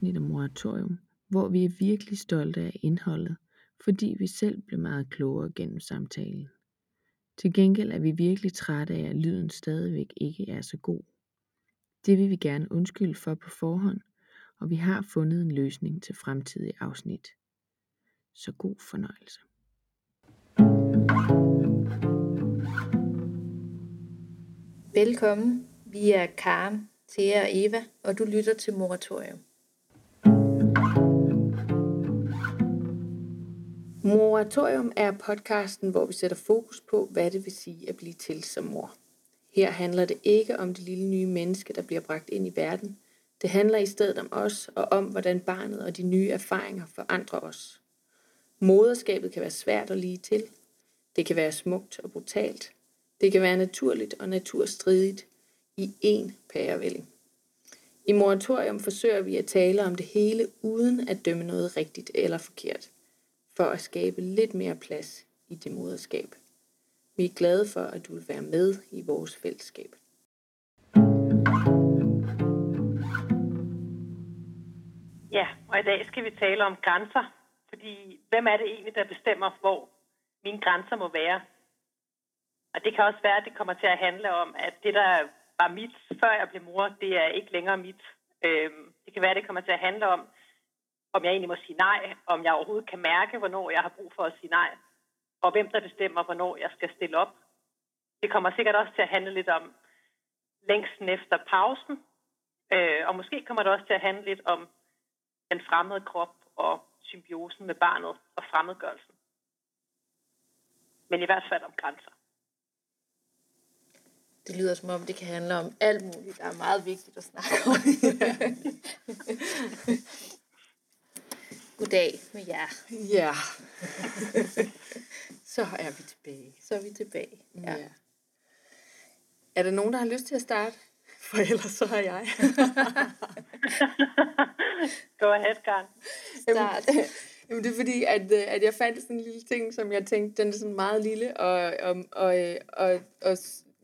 afsnit af Moratorium, hvor vi er virkelig stolte af indholdet, fordi vi selv blev meget klogere gennem samtalen. Til gengæld er vi virkelig trætte af, at lyden stadigvæk ikke er så god. Det vil vi gerne undskylde for på forhånd, og vi har fundet en løsning til fremtidige afsnit. Så god fornøjelse. Velkommen. Vi er Karen, Thea og Eva, og du lytter til Moratorium. Moratorium er podcasten, hvor vi sætter fokus på, hvad det vil sige at blive til som mor. Her handler det ikke om det lille nye menneske, der bliver bragt ind i verden. Det handler i stedet om os og om, hvordan barnet og de nye erfaringer forandrer os. Moderskabet kan være svært at lige til. Det kan være smukt og brutalt. Det kan være naturligt og naturstridigt i én pærevælling. I moratorium forsøger vi at tale om det hele uden at dømme noget rigtigt eller forkert, for at skabe lidt mere plads i det moderskab. Vi er glade for, at du vil være med i vores fællesskab. Ja, og i dag skal vi tale om grænser. Fordi hvem er det egentlig, der bestemmer, hvor mine grænser må være? Og det kan også være, at det kommer til at handle om, at det, der var mit, før jeg blev mor, det er ikke længere mit. Øhm, det kan være, at det kommer til at handle om, om jeg egentlig må sige nej, om jeg overhovedet kan mærke, hvornår jeg har brug for at sige nej, og hvem der bestemmer, hvornår jeg skal stille op. Det kommer sikkert også til at handle lidt om længsten efter pausen, øh, og måske kommer det også til at handle lidt om den fremmede krop og symbiosen med barnet og fremmedgørelsen. Men i hvert fald om grænser. Det lyder som om, det kan handle om alt muligt, der er meget vigtigt at snakke om. Goddag med jer. Ja, Så er vi tilbage. Så er vi tilbage. Ja. ja. Er der nogen, der har lyst til at starte? For ellers så har jeg. Go ahead, Karen. Start. Jamen, det er fordi, at, øh, at jeg fandt sådan en lille ting, som jeg tænkte, den er sådan meget lille, og, og, og, og, og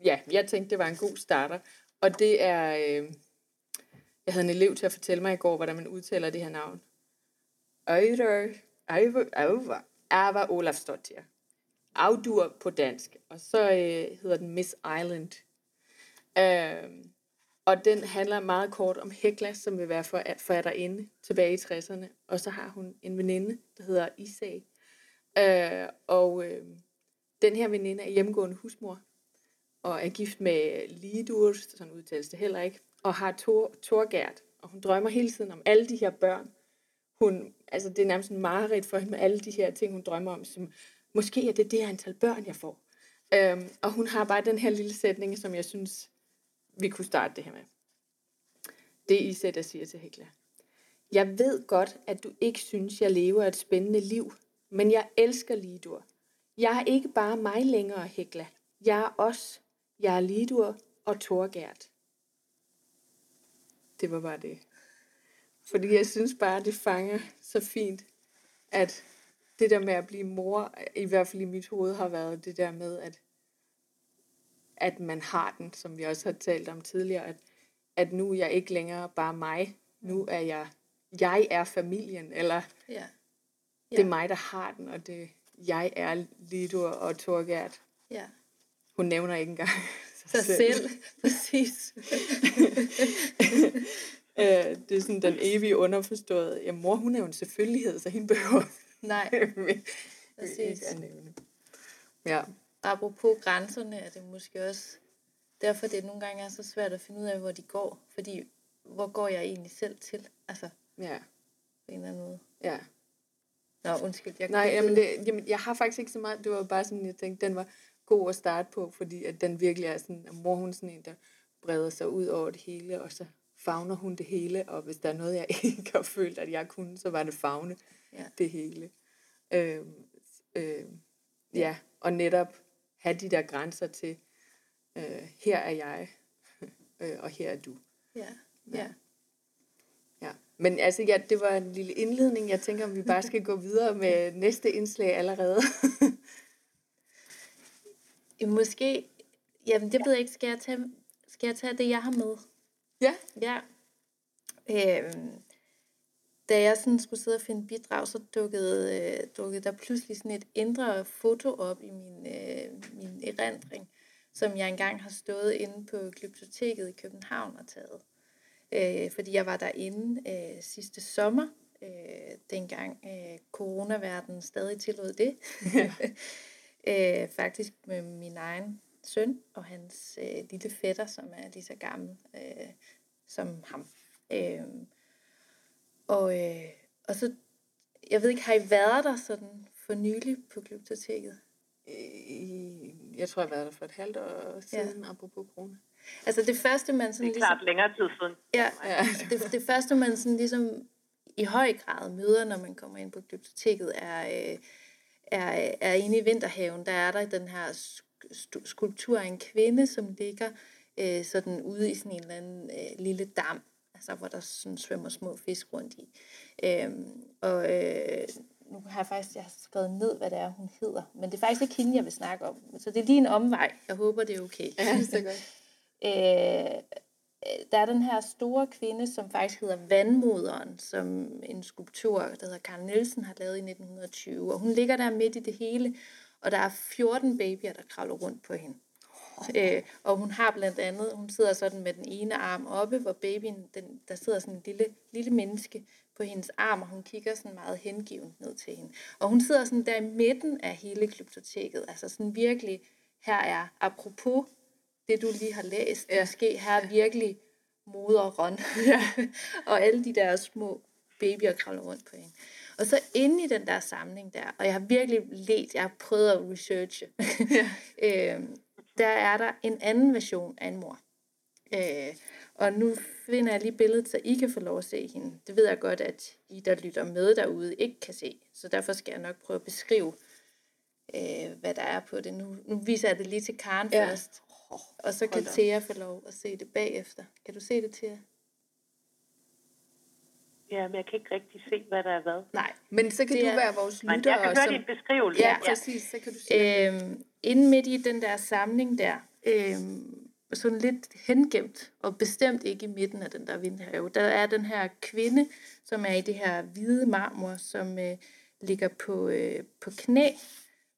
ja, jeg tænkte, det var en god starter. Og det er, øh, jeg havde en elev til at fortælle mig i går, hvordan man udtaler det her navn. Øyre, Øyre, Øyre, Ava Olafsdottir. Audur på dansk. Og så øh, hedder den Miss Island. Øh, og den handler meget kort om Hekla, som vil være for, forfatterinde tilbage i 60'erne. Og så har hun en veninde, der hedder Isag. Øh, og øh, den her veninde er hjemmegående husmor. Og er gift med Lidur, sådan udtales det heller ikke. Og har Tor, Torgert. Og hun drømmer hele tiden om alle de her børn. Hun, altså det er nærmest en mareridt for hende med alle de her ting, hun drømmer om. Som, måske er det det antal børn, jeg får. Øhm, og hun har bare den her lille sætning, som jeg synes, vi kunne starte det her med. Det er Isa, der siger til Hekla. Jeg ved godt, at du ikke synes, jeg lever et spændende liv, men jeg elsker Lidur. Jeg er ikke bare mig længere, Hekla. Jeg er os. Jeg er Lidur og Torgert. Det var bare det. Fordi jeg synes bare, det fanger så fint, at det der med at blive mor, i hvert fald i mit hoved, har været det der med, at, at man har den, som vi også har talt om tidligere, at, at nu er jeg ikke længere bare mig, nu er jeg, jeg er familien, eller Ja. det er mig, der har den, og det, jeg er Lidur og Torgert. Ja. Hun nævner ikke engang Sig selv. Præcis. øh, det er sådan den evige underforståede, ja, mor hun er jo en selvfølgelighed, så hende behøver Nej, præcis. ikke at nævne. Ja, Apropos grænserne, er det måske også derfor, det nogle gange er så svært at finde ud af, hvor de går. Fordi, hvor går jeg egentlig selv til? Altså, ja, på en eller anden måde. ja. Nå, undskyld. Jeg Nej, jamen, det, jamen, jeg har faktisk ikke så meget, det var bare sådan, jeg tænkte, den var god at starte på, fordi at den virkelig er sådan, at mor hun sådan en, der breder sig ud over det hele, og så fagner hun det hele, og hvis der er noget, jeg ikke har følt, at jeg kunne, så var det fagne Ja. det hele. Øhm, øhm, ja, og netop have de der grænser til, øh, her er jeg, øh, og her er du. Ja, ja. Ja. Men altså, ja, det var en lille indledning. Jeg tænker, om vi bare skal gå videre med næste indslag allerede. Øh, Måske, jamen det ved jeg ikke, skal jeg tage, skal jeg tage det, jeg har med? Ja. Ja. Øhm, da jeg sådan skulle sidde og finde bidrag, så dukkede, øh, dukkede der pludselig sådan et indre foto op i min, øh, min erindring, som jeg engang har stået inde på Glyptoteket i København og taget. Øh, fordi jeg var derinde øh, sidste sommer, øh, dengang øh, coronaverdenen stadig tillod det. øh, faktisk med min egen søn og hans øh, lille fætter, som er lige så gammel øh, som ham. Øh, og, øh, og så, jeg ved ikke, har I været der sådan for nylig på Glyptoteket? Jeg tror, jeg har været der for et halvt år siden, ja. apropos corona. Altså det første, man sådan Det er klart ligesom, længere tid siden. Ja, ja. det, det første, man sådan ligesom i høj grad møder, når man kommer ind på Glyptoteket, er, øh, er, er inde i Vinterhaven. Der er der den her skulptur af en kvinde, som ligger øh, sådan ude i sådan en eller anden øh, lille dam, altså hvor der sådan svømmer små fisk rundt i. Øhm, og øh, nu har jeg faktisk jeg har skrevet ned, hvad det er, hun hedder, men det er faktisk ikke hende, jeg vil snakke om. Så det er lige en omvej. Jeg håber, det er okay. Ja, det er godt. øh, der er den her store kvinde, som faktisk hedder Vandmoderen, som en skulptur, der hedder Karl Nielsen, har lavet i 1920. Og hun ligger der midt i det hele, og der er 14 babyer, der kravler rundt på hende. Øh, og hun har blandt andet, hun sidder sådan med den ene arm oppe, hvor babyen, den, der sidder sådan en lille, lille menneske på hendes arm, og hun kigger sådan meget hengiven ned til hende. Og hun sidder sådan der i midten af hele kryptoteket, altså sådan virkelig, her er, apropos det du lige har læst, ja. måske her er virkelig moderen, ja. og alle de der små babyer kravler rundt på hende. Og så inde i den der samling der, og jeg har virkelig let, jeg har prøvet at researche, ja. øhm, der er der en anden version af en mor. Øh, og nu finder jeg lige billedet, så I kan få lov at se hende. Det ved jeg godt, at I, der lytter med derude, ikke kan se. Så derfor skal jeg nok prøve at beskrive, øh, hvad der er på det. Nu, nu viser jeg det lige til Karen ja. først. Og så kan Thea få lov at se det bagefter. Kan du se det, Thea? Ja, men jeg kan ikke rigtig se, hvad der er hvad. Nej, men så kan det du er... være vores lytter. Men jeg kan høre som... din beskrivelse. Ja, ja, præcis. Så kan du se øhm, Inden midt i den der samling der, øhm, sådan lidt hengemt, og bestemt ikke i midten af den der vindhave, der er den her kvinde, som er i det her hvide marmor, som øh, ligger på, øh, på knæ,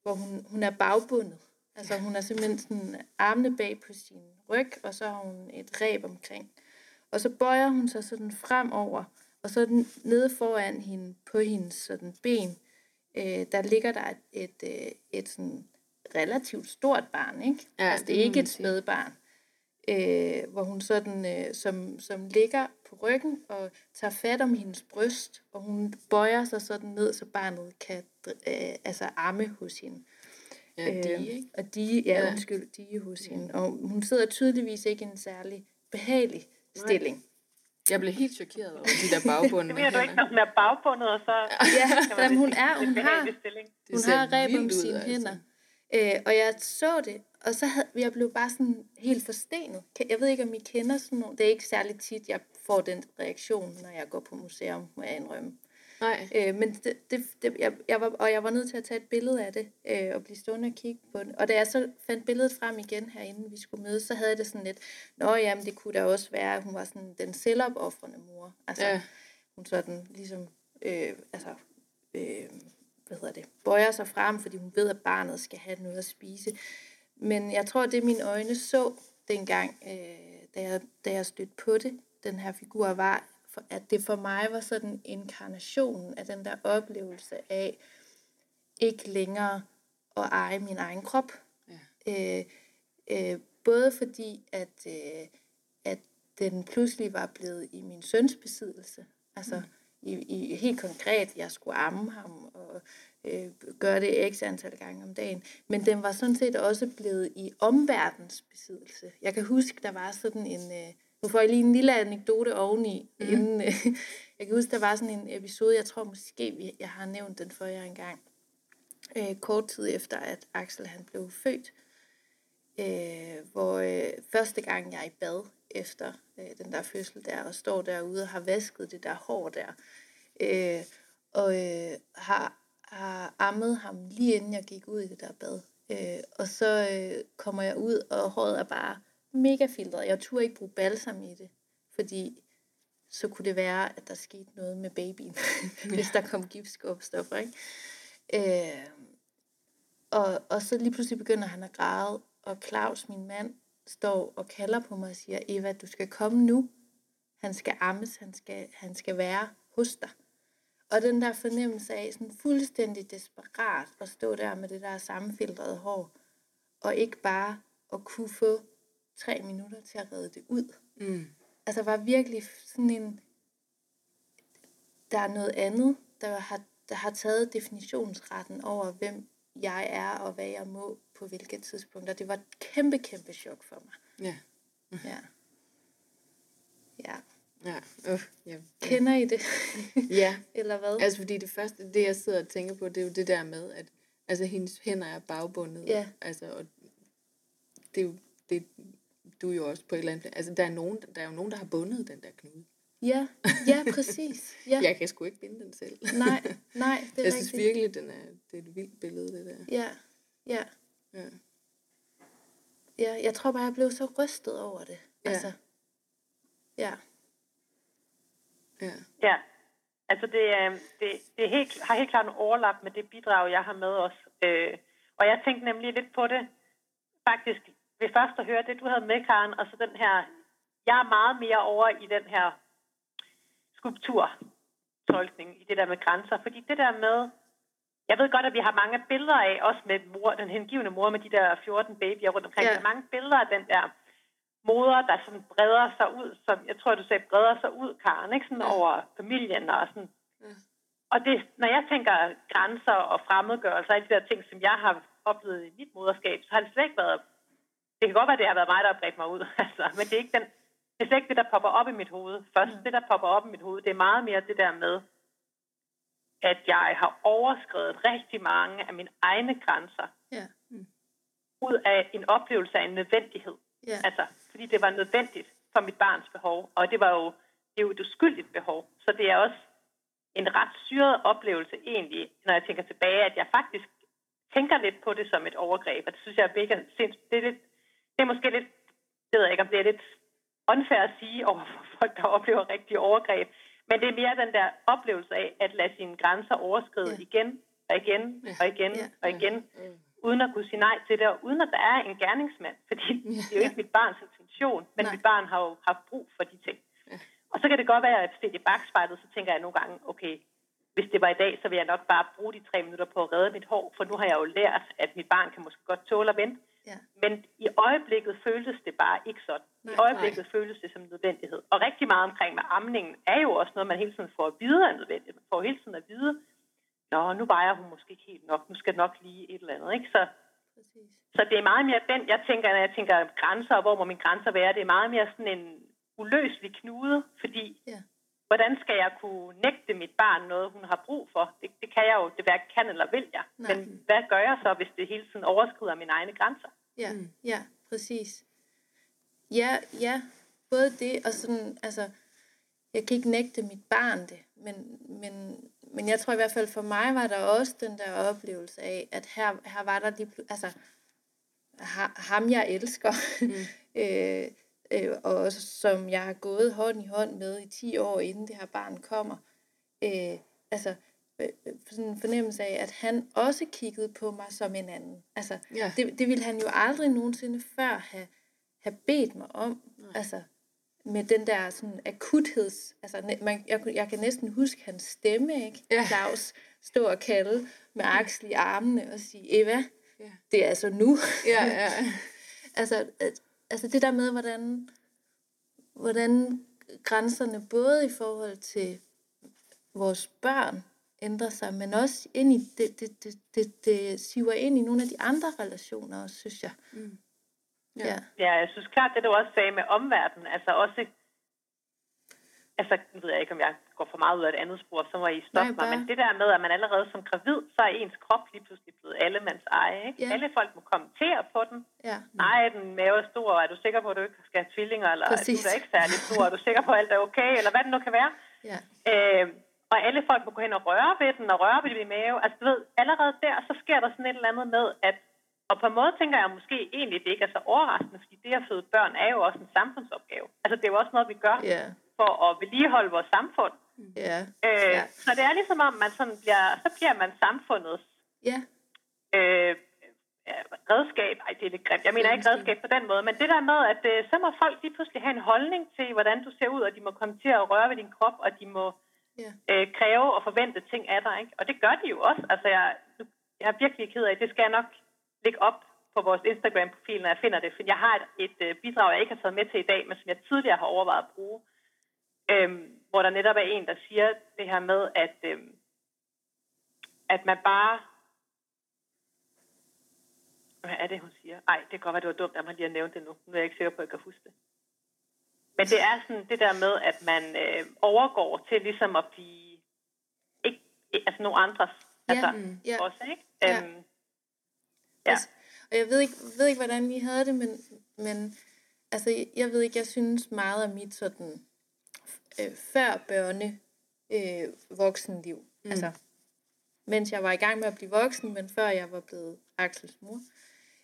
hvor hun, hun er bagbundet. Altså hun har simpelthen sådan armene bag på sin ryg, og så har hun et ræb omkring. Og så bøjer hun sig sådan fremover, og så nede foran hende, på hendes sådan ben, øh, der ligger der et, et, øh, et sådan relativt stort barn, ikke? Ja, altså det er ikke et spædbarn. Øh, hvor hun sådan, øh, som, som ligger på ryggen og tager fat om hendes bryst, og hun bøjer sig sådan ned, så barnet kan øh, altså amme hos hende. Ja, de, øh, ikke? Og de, ja, ja. undskyld, de hos hende. Og hun sidder tydeligvis ikke i en særlig behagelig stilling. Nej. Jeg blev helt chokeret over de der bagbunde. det mener du ikke, når hun er bagbundet, og så... ja, jamen, hun er, hun har, hun har reb om sine altså. hænder. Øh, og jeg så det, og så havde, jeg blev bare sådan helt forstenet. Jeg ved ikke, om I kender sådan nogle. Det er ikke særlig tit, jeg får den reaktion, når jeg går på museum, må jeg indrømme. Nej. Øh, men det, det, det, jeg, jeg var, og jeg var nødt til at tage et billede af det, øh, og blive stående og kigge på det. Og da jeg så fandt billedet frem igen herinde, vi skulle møde, så havde jeg det sådan lidt, nå jamen, det kunne da også være, at hun var sådan den selvopoffrende mor. Altså, ja. hun sådan ligesom, øh, altså, øh, hvad hedder det, bøjer sig frem, fordi hun ved, at barnet skal have noget at spise. Men jeg tror, det mine øjne så dengang, øh, da, jeg, da jeg stødte på det, den her figur, var, for, at det for mig var sådan en inkarnation af den der oplevelse af ikke længere at eje min egen krop. Ja. Øh, øh, både fordi, at, øh, at den pludselig var blevet i min søns besiddelse. Altså mm. i, i helt konkret, jeg skulle amme ham og øh, gøre det x antal gange om dagen. Men den var sådan set også blevet i omverdens besiddelse. Jeg kan huske, der var sådan en... Øh, nu får jeg lige en lille anekdote oveni. Mm. Inden, øh, jeg kan huske, der var sådan en episode, jeg tror måske, jeg har nævnt den for jer engang. Øh, kort tid efter, at Axel han blev født. Øh, hvor øh, første gang jeg er i bad efter øh, den der fødsel der, og står derude og har vasket det der hår der. Øh, og øh, har, har ammet ham lige inden jeg gik ud i det der bad. Øh, og så øh, kommer jeg ud, og håret er bare mega filtret. Jeg turde ikke bruge balsam i det, fordi så kunne det være, at der skete noget med babyen, hvis der kom giftskopstoffer, ikke? Øh, og, og så lige pludselig begynder han at græde, og Claus, min mand, står og kalder på mig og siger, Eva, du skal komme nu. Han skal ammes, han skal, han skal være hos dig. Og den der fornemmelse af sådan fuldstændig desperat at stå der med det der sammenfiltrede hår, og ikke bare at kunne få tre minutter til at redde det ud. Mm. Altså var virkelig sådan en, der er noget andet, der har, der har taget definitionsretten over, hvem jeg er og hvad jeg må på hvilke tidspunkter. Det var et kæmpe, kæmpe chok for mig. Ja. Ja. Ja. Ja, uh, ja. Kender I det? ja. Eller hvad? Altså fordi det første, det jeg sidder og tænker på, det er jo det der med, at altså, hendes hænder er bagbundet. Ja. Altså, og det er jo, det, du er jo også på et eller andet, altså der er, nogen, der er jo nogen, der har bundet den der knude. Ja, ja, præcis. Ja. Jeg kan sgu ikke binde den selv. Nej, nej, det er Jeg synes rigtigt. virkelig, den er, det er et vildt billede, det der. Ja, ja, Ja. ja. Jeg tror bare, jeg blev så rystet over det. Ja. Altså, ja. Ja. Ja, altså det, øh, det, det er helt, har helt klart en overlap med det bidrag, jeg har med os. Øh, og jeg tænkte nemlig lidt på det, faktisk ved først at høre det, du havde med, Karen, og så den her, jeg er meget mere over i den her skulpturtolkning, i det der med grænser, fordi det der med, jeg ved godt, at vi har mange billeder af, også med mor, den hengivende mor med de der 14 babyer rundt omkring, Ja. ja. mange billeder af den der moder, der sådan breder sig ud, som jeg tror, du sagde, breder sig ud, Karen, ikke? Sådan Ja. over familien og sådan. Ja. Og det, når jeg tænker grænser og fremmedgørelse, og alle de der ting, som jeg har oplevet i mit moderskab, så har det slet ikke været, det kan godt være, det har været mig, der har bredt mig ud, altså, men det er ikke den, det er slet ikke det, der popper op i mit hoved. Først det, der popper op i mit hoved, det er meget mere det der med, at jeg har overskrevet rigtig mange af mine egne grænser, Ja. ud af en oplevelse af en nødvendighed. Ja. Altså, fordi det var nødvendigt for mit barns behov, og det var jo, det er jo et uskyldigt behov. Så det er også en ret syret oplevelse egentlig, når jeg tænker tilbage, at jeg faktisk tænker lidt på det som et overgreb, og det synes jeg er mega sindssygt. Det er, lidt, det er måske lidt, det ved jeg ikke, om det er lidt unfair at sige over for folk, der oplever rigtige overgreb, men det er mere den der oplevelse af at lade sine grænser overskride Ja. ja. igen og igen Ja. og igen Ja. og igen, Mm. uden at kunne sige nej til det, og uden at der er en gerningsmand, fordi det er jo ikke mit barns intention, men Nej. mit barn har jo haft brug for de ting. Ja. Og så kan det godt være, at set i bagspejlet, så tænker jeg nogle gange, okay, hvis det var i dag, så vil jeg nok bare bruge de tre minutter på at redde mit hår, for nu har jeg jo lært, at mit barn kan måske godt tåle at vente. Ja. Men i øjeblikket føltes det bare ikke sådan. I Nej, øjeblikket føltes det som en nødvendighed. Og rigtig meget omkring med amningen er jo også noget, man hele tiden får at vide er nødvendigt. Man får hele tiden at vide, Nå, nu vejer hun måske ikke helt nok, nu skal nok lige et eller andet. Ikke? Så, Præcis. så det er meget mere den, jeg tænker, når jeg tænker grænser, og hvor må mine grænser være, det er meget mere sådan en uløselig knude, fordi Ja. Hvordan skal jeg kunne nægte mit barn noget, hun har brug for? Det, det kan jeg jo, det hverken kan eller vil jeg. Nej. Men hvad gør jeg så, hvis det hele tiden overskrider mine egne grænser? Ja, mm. ja, præcis. Ja, ja, både det og sådan, altså, jeg kan ikke nægte mit barn det, men, men, men jeg tror i hvert fald for mig var der også den der oplevelse af, at her, her var der lige, altså, ha- ham jeg elsker, mm. øh, øh, og som jeg har gået hånd i hånd med i 10 år, inden det her barn kommer, øh, altså, øh, øh, sådan en fornemmelse af, at han også kiggede på mig som en anden. Altså, Ja. det, det ville han jo aldrig nogensinde før have, have bedt mig om. Nej. Altså, med den der sådan akutheds... Altså, man, jeg, jeg kan næsten huske hans stemme, ikke? Ja. Claus stå og kalde med Axel i armene og sige, Eva, Ja. det er altså nu. Ja, ja. altså, at, altså det der med, hvordan, hvordan grænserne både i forhold til vores børn ændrer sig, men også ind i, det, det, det, det, det siver ind i nogle af de andre relationer også, synes jeg. Mm. Ja. Ja. ja. Ja, jeg synes klart, det du også sagde med omverdenen, altså også, altså nu ved jeg ikke, om jeg går for meget ud af et andet spor, så må I stoppe Nej, mig, men det der med, at man allerede som gravid, så er ens krop lige pludselig blevet allemands eje, ikke? Ja. Alle folk må kommentere på den. ja. Nej, den mave er stor, er du sikker på, at du ikke skal have tvillinger, eller Præcis. er du da ikke særlig stor, er du sikker på, at alt er okay, eller hvad det nu kan være. ja. Øh, og alle folk må gå hen og røre ved den, og røre ved din mave. Altså, du ved, allerede der, så sker der sådan et eller andet med, at og på en måde tænker jeg måske egentlig, det ikke er så overraskende, fordi det at føde børn er jo også en samfundsopgave. Altså, det er jo også noget, vi gør Ja. for at vedligeholde vores samfund. Ja. Øh, Ja. Så det er ligesom om, man sådan bliver, så bliver man samfundets Ja. øh, redskab. Ej, det er lidt grimt. Jeg mener ikke redskab på den måde, men det der med, at øh, så må folk lige pludselig have en holdning til, hvordan du ser ud, og de må komme til at røre ved din krop, og de må Ja. øh, kræve og forvente ting af dig. Ikke? Og det gør de jo også. Altså, jeg, nu- jeg er virkelig ked af, det skal jeg nok lægge op på vores Instagram-profil, når jeg finder det, for jeg har et, et øh, bidrag, jeg ikke har taget med til i dag, men som jeg tidligere har overvejet at bruge, øhm, hvor der netop er en, der siger det her med, at, øhm, at man bare... Hvad er det, hun siger? Ej, det kan godt være, det var dumt, at man lige har nævnt det nu. Nu er jeg ikke sikker på, at jeg kan huske det. Men det er sådan det der med, at man øh, overgår til ligesom at blive ikke, altså nogle andres. Ja, altså, mm, ja. også, ikke? Ja. Øhm, ja. Altså, og jeg ved ikke, ved ikke, hvordan I havde det, men, men altså, jeg ved ikke, jeg synes meget af mit sådan øh, før børne øh, voksenliv. Mm. Altså, mens jeg var i gang med at blive voksen, men før jeg var blevet Axels mor,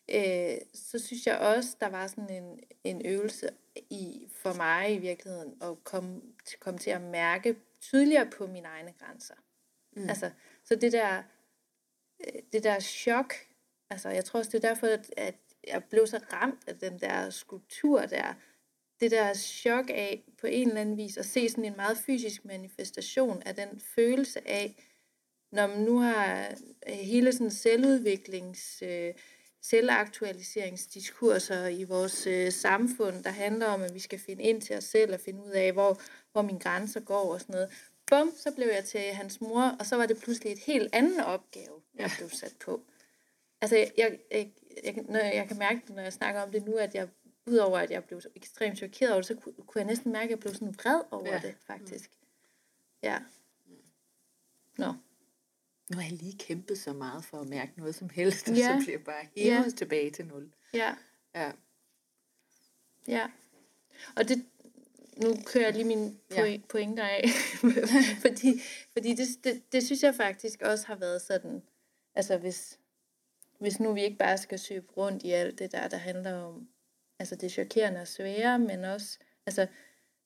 øh, så synes jeg også, der var sådan en, en øvelse i for mig i virkeligheden at komme, til, komme til at mærke tydeligere på mine egne grænser. Mm. Altså, så det der, øh, det der chok, altså jeg tror også, det er derfor, at, at jeg blev så ramt af den der skulptur der, det der chok af på en eller anden vis at se sådan en meget fysisk manifestation af den følelse af, når man nu har øh, hele sådan selvudviklings, øh, selvaktualiseringsdiskurser i vores øh, samfund, der handler om, at vi skal finde ind til os selv og finde ud af, hvor, hvor mine grænser går og sådan noget. Bum, så blev jeg til hans mor, og så var det pludselig et helt anden opgave, jeg blev sat på. Altså, jeg, jeg, jeg, jeg, når jeg kan mærke, når jeg snakker om det nu, at jeg, udover at jeg blev ekstremt chokeret over det, så kunne, kunne jeg næsten mærke, at jeg blev sådan vred over Ja. det, faktisk. Ja. Nå. Nu har jeg lige kæmpet så meget for at mærke noget som helst, og Ja. så bliver jeg bare hævet Ja. tilbage til nul. Ja. Ja. Ja. Og det, nu kører jeg lige mine ja. pointer af, fordi, fordi det, det, det synes jeg faktisk også har været sådan, altså hvis, hvis nu vi ikke bare skal søge rundt i alt det der, der handler om, altså det chokerende og svære, men også, altså,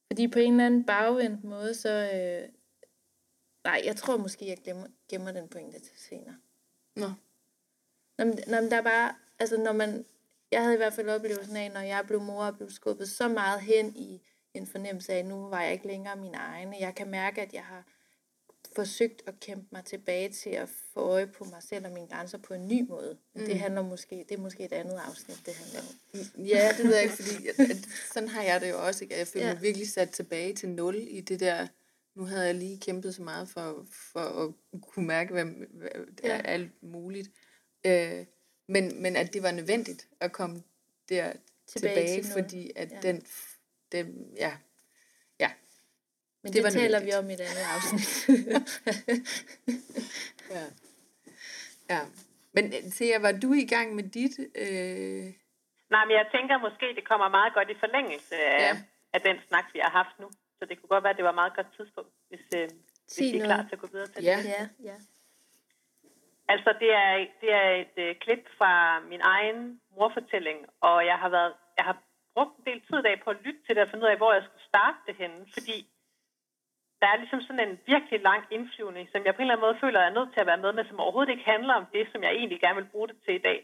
fordi på en eller anden bagvendt måde, så, øh, nej, jeg tror måske, jeg glemmer, gemmer den pointe til senere. Nå. Nå, men, nå, men der er bare, altså når man, jeg havde i hvert fald oplevelsen af, når jeg blev mor og blev skubbet så meget hen i en fornemmelse af, at nu var jeg ikke længere min egen. Jeg kan mærke, at jeg har forsøgt at kæmpe mig tilbage til at få øje på mig selv og mine grænser på en ny måde. Men det handler måske, det er måske et andet afsnit, det handler om. Ja, det ved jeg ikke, fordi at, at, sådan har jeg det jo også. Ikke? At Jeg føler Ja. mig virkelig sat tilbage til nul i det der. Nu havde jeg lige kæmpet så meget for, for at kunne mærke, hvad, hvad der Ja. er alt muligt. Øh, men, men at det var nødvendigt at komme der tilbage, Tilbage til fordi at Ja. den, den, ja, Men Det det, var det taler vi om i et andet afsnit. ja. ja. Men øh, Thea, var du i gang med dit? Øh, Nej, men jeg tænker måske, det kommer meget godt i forlængelse af, Ja. af den snak, vi har haft nu. Så det kunne godt være, at det var et meget godt tidspunkt, hvis, øh, hvis I er klar til at gå videre til Ja. det. ja, ja. Altså, det er, det er et øh, klip fra min egen morfortælling, og jeg har, været, jeg har brugt en del tid i dag på at lytte til det og finde ud af, hvor jeg skulle starte det henne, fordi der er ligesom sådan en virkelig lang indflyvning, som jeg på en eller anden måde føler, jeg er nødt til at være med med, som overhovedet ikke handler om det, som jeg egentlig gerne vil bruge det til i dag.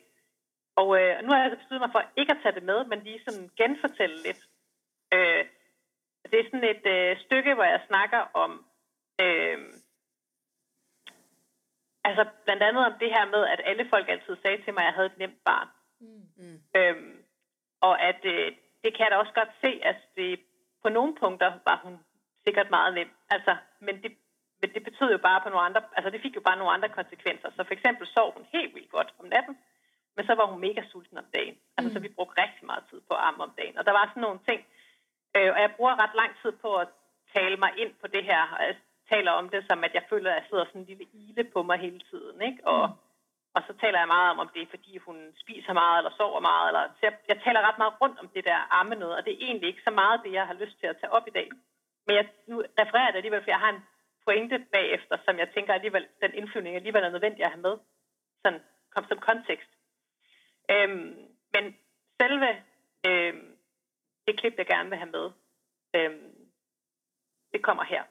Og øh, nu har jeg altså besluttet mig for ikke at tage det med, men lige sådan genfortælle lidt. Øh, det er sådan et øh, stykke, hvor jeg snakker om, øh, altså blandt andet om det her med, at alle folk altid sagde til mig, at jeg havde et nemt barn. mm. Øhm, og at øh, det kan jeg da også godt se, at det, på nogle punkter var hun sikkert meget nem. Altså, men det, men det betød jo bare på nogle andre, altså det fik jo bare nogle andre konsekvenser. Så for eksempel sov hun helt vildt godt om natten, men så var hun mega sulten om dagen. Altså, mm. så vi brugte rigtig meget tid på arm om dagen. Og der var sådan nogle ting, øh, og jeg bruger ret lang tid på at tale mig ind på det her, og jeg taler om det som, at jeg føler, at jeg sidder sådan en lille ile på mig hele tiden, ikke? Og, mm. og så taler jeg meget om, om det er, fordi hun spiser meget, eller sover meget, eller, så jeg, jeg taler ret meget rundt om det der arme noget, og det er egentlig ikke så meget det, jeg har lyst til at tage op i dag. Men jeg, nu refererer jeg det alligevel, for jeg har en pointe bagefter, som jeg tænker alligevel, den indflyvning alligevel er nødvendig at have med, sådan kom som kontekst. Øhm, men selve øhm, det klip, jeg gerne vil have med, øhm, Det kommer her.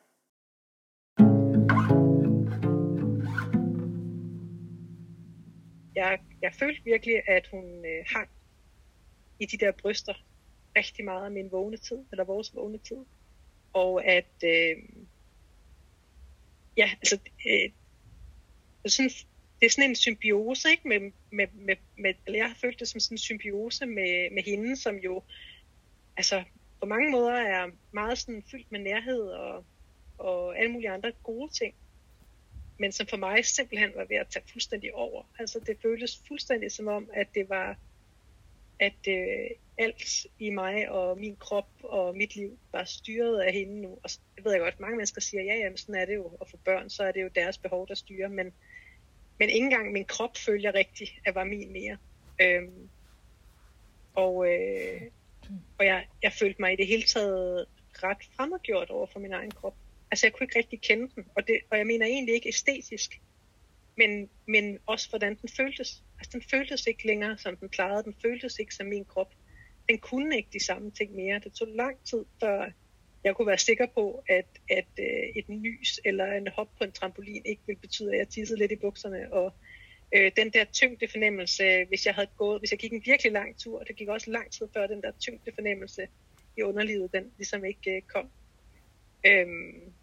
Jeg, jeg følte virkelig, at hun øh, hang i de der bryster rigtig meget af min vågne tid, eller vores vågne tid. Og at, øh, ja, altså, øh, sådan, det er sådan en symbiose, ikke? Med, med, med, med, eller jeg har følt det som sådan en symbiose med, med hende, som jo, altså, på mange måder er meget sådan fyldt med nærhed og, og alle mulige andre gode ting. Men som for mig simpelthen var ved at tage fuldstændig over. Altså det føltes fuldstændig som om, at det var, at øh, alt i mig og min krop og mit liv var styret af hende nu. Og jeg ved jeg godt, mange mennesker siger, ja, jamen sådan er det jo at få børn, så er det jo deres behov, der styrer. Men, men ikke engang min krop følger rigtigt, at var min mere. Øhm, og øh, og jeg, jeg følte mig i det hele taget ret fremmedgjort over for min egen krop. Altså jeg kunne ikke rigtig kende den, og, det, og jeg mener egentlig ikke æstetisk, men, men også hvordan den føltes. Altså den føltes ikke længere, som den plejede. Den føltes ikke som min krop. Den kunne ikke de samme ting mere. Det tog lang tid, før jeg kunne være sikker på, at, at øh, et nys eller en hop på en trampolin ikke ville betyde, at jeg tissede lidt i bukserne. Og øh, den der tyngde fornemmelse, hvis jeg havde gået, hvis jeg gik en virkelig lang tur, og det gik også lang tid før den der tyngde fornemmelse i underlivet, den ligesom ikke øh, kom. Øhm,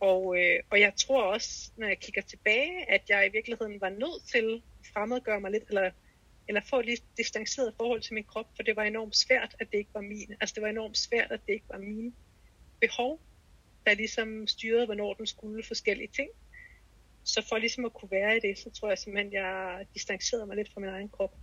og, øh, og jeg tror også, når jeg kigger tilbage, at jeg i virkeligheden var nødt til at fremmedgøre mig lidt, eller, eller få et lidt distanceret forhold til min krop, for det var enormt svært, at det ikke var min. Altså det var enormt svært, at det ikke var mine behov, der ligesom styrede, hvornår den skulle forskellige ting. Så for ligesom at kunne være i det, så tror jeg simpelthen, jeg distancerede mig lidt fra min egen krop.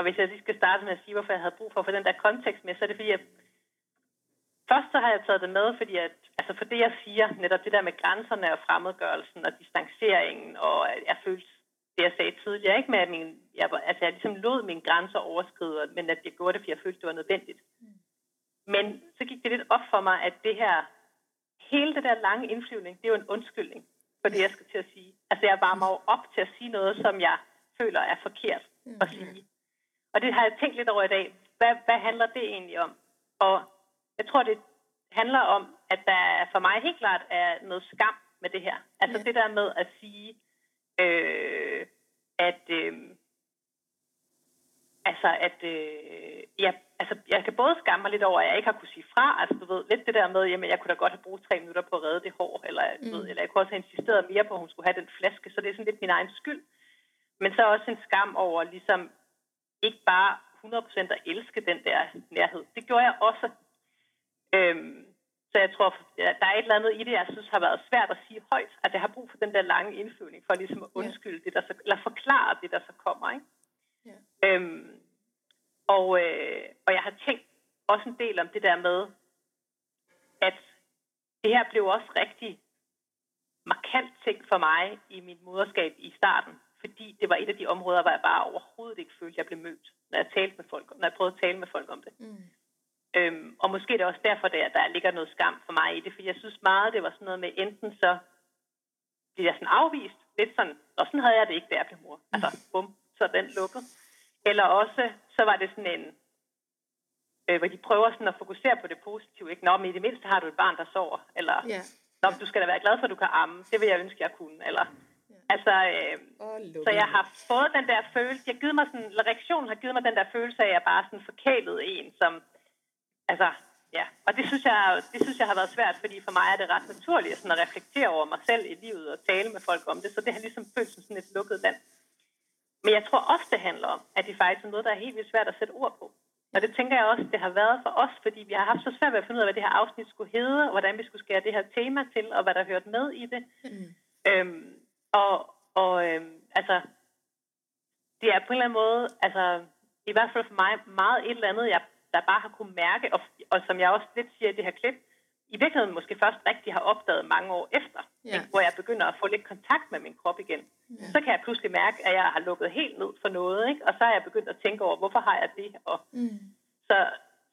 Og hvis jeg lige skal starte med at sige, hvorfor jeg havde brug for at få den der kontekst med, så er det fordi, at først så har jeg taget det med, fordi at, altså for det jeg siger, netop det der med grænserne og fremmedgørelsen og distanceringen, og jeg følte det, jeg sagde tidligere, ikke med, at min, jeg, altså jeg ligesom lod mine grænser overskride, men at jeg gjorde det, fordi jeg følte, det var nødvendigt. Mm. Men så gik det lidt op for mig, at det her, hele det der lange indflyvning, det er jo en undskyldning for det, jeg skal til at sige. Altså jeg varmer jo op til at sige noget, som jeg føler er forkert at mm. sige. Og det har jeg tænkt lidt over i dag. Hvad, hvad handler det egentlig om? Og jeg tror, det handler om, at der for mig helt klart er noget skam med det her. Altså ja. det der med at sige, øh, at øh, altså at øh, jeg, altså, jeg kan både skamme mig lidt over, at jeg ikke har kunne sige fra. Altså du ved, lidt det der med, jamen jeg kunne da godt have brugt tre minutter på at redde det hår, eller, mm. ved, eller jeg kunne også have insisteret mere på, at hun skulle have den flaske, så det er sådan lidt min egen skyld. Men så også en skam over ligesom ikke bare 100% at elske den der nærhed. Det gjorde jeg også. Øhm, så jeg tror, der er et eller andet i det, jeg synes har været svært at sige højt, at jeg har brug for den der lange indflyvning, for ligesom at undskylde ja. det, der så, eller forklare det, der så kommer. Ikke? Ja. Øhm, og, øh, og jeg har tænkt også en del om det der med, at det her blev også rigtig markant ting for mig i mit moderskab i starten fordi det var et af de områder, hvor jeg bare overhovedet ikke følte, at jeg blev mødt, når jeg, talte med folk, når jeg prøvede at tale med folk om det. Mm. Øhm, og måske er det også derfor, der, der ligger noget skam for mig i det, for jeg synes meget, det var sådan noget med, enten så bliver jeg sådan afvist, lidt sådan, og sådan havde jeg det ikke, da jeg blev mor. Altså, bum, så er den lukket. Eller også, så var det sådan en, øh, hvor de prøver sådan at fokusere på det positive, ikke? Nå, men i det mindste har du et barn, der sover, eller, yeah. Nå, du skal da være glad for, at du kan amme, det vil jeg ønske, jeg kunne, eller, Altså, øh, oh, så jeg har fået den der følelse, jeg givet mig sådan, reaktionen har givet mig den der følelse af, at jeg bare sådan forkælet en, som, altså, ja, og det synes, jeg, det synes jeg har været svært, fordi for mig er det ret naturligt sådan at reflektere over mig selv i livet og tale med folk om det, så det har ligesom følt som sådan et lukket land. Men jeg tror også, det handler om, at det faktisk er noget, der er helt vildt svært at sætte ord på. Og det tænker jeg også, det har været for os, fordi vi har haft så svært ved at finde ud af, hvad det her afsnit skulle hedde, og hvordan vi skulle skære det her tema til, og hvad der hørte med i det. Mm. Øhm, og, og øhm, altså, det er på en eller anden måde, altså, i hvert fald for mig, meget et eller andet, jeg der bare har kunne mærke, og, og som jeg også lidt siger i det her klip, i virkeligheden måske først rigtig har opdaget mange år efter, ja. ikke, hvor jeg begynder at få lidt kontakt med min krop igen. Ja. Så kan jeg pludselig mærke, at jeg har lukket helt ned for noget, ikke? og så er jeg begyndt at tænke over, hvorfor har jeg det? Og mm. så,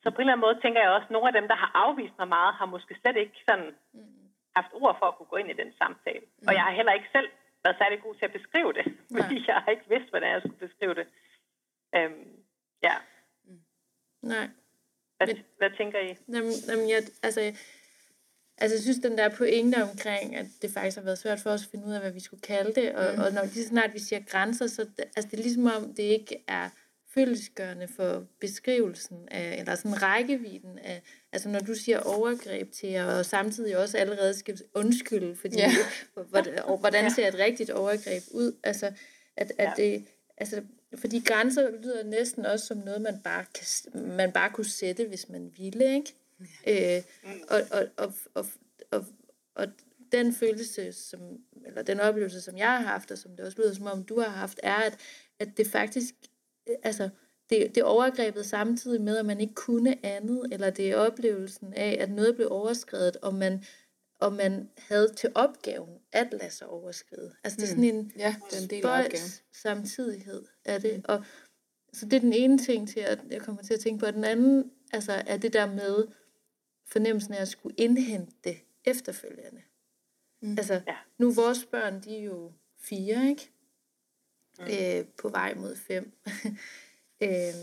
så på en eller anden måde tænker jeg også, at nogle af dem, der har afvist mig meget, har måske slet ikke sådan mm. haft ord for at kunne gå ind i den samtale. Mm. Og jeg har heller ikke selv været særlig god til at beskrive det, fordi Nej. jeg har ikke vidst, hvordan jeg skulle beskrive det. Øhm, ja. Nej. Hvad, Men- hvad tænker I? Jamen, jamen jeg, altså, altså, jeg synes, den der pointe omkring, at det faktisk har været svært for os at finde ud af, hvad vi skulle kalde det, og, mm. og når lige snart vi siger grænser, så det, altså, det er ligesom om, det ikke er fyldesgørende for beskrivelsen af, eller sådan rækkevidden af, altså når du siger overgreb til og samtidig også allerede skal undskylde, fordi Ja. ja. hvordan, og hvordan ser et rigtigt overgreb ud, altså at, at Ja. det, altså fordi grænser lyder næsten også som noget, man bare, kan, man bare kunne sætte, hvis man ville, ikke? Øh, og, og, og, og, og, og den følelse, som, eller den oplevelse, som jeg har haft, og som det også lyder som om, du har haft, er, at, at det faktisk, altså, det, det er overgrebet samtidig med, at man ikke kunne andet, eller det er oplevelsen af, at noget blev overskrevet, og man, og man havde til opgaven at lade sig overskride. Altså, det er sådan en, Ja, det er en del af samtidighed af det. Og, så det er den ene ting til, at jeg kommer til at tænke på. Den anden altså, er det der med fornemmelsen af at skulle indhente det efterfølgende. Mm. Altså, Ja. nu er vores børn, de er jo fire, ikke? Mm. Øh, på vej mod fem. øh,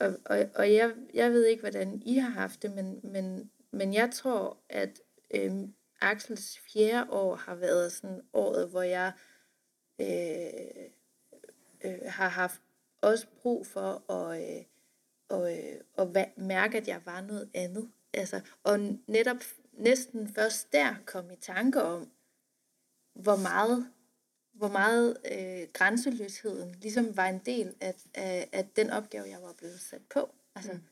og og, og jeg, jeg ved ikke, hvordan I har haft det, men, men, men jeg tror, at øh, Axels fjerde år har været sådan året, hvor jeg øh, øh, har haft også brug for at, øh, og, øh, og mærke, at jeg var noget andet. Altså, og netop næsten først der kom i tanke om, hvor meget, hvor meget øh, grænseløsheden ligesom var en del af, af, af den opgave, jeg var blevet sat på. Altså, mm.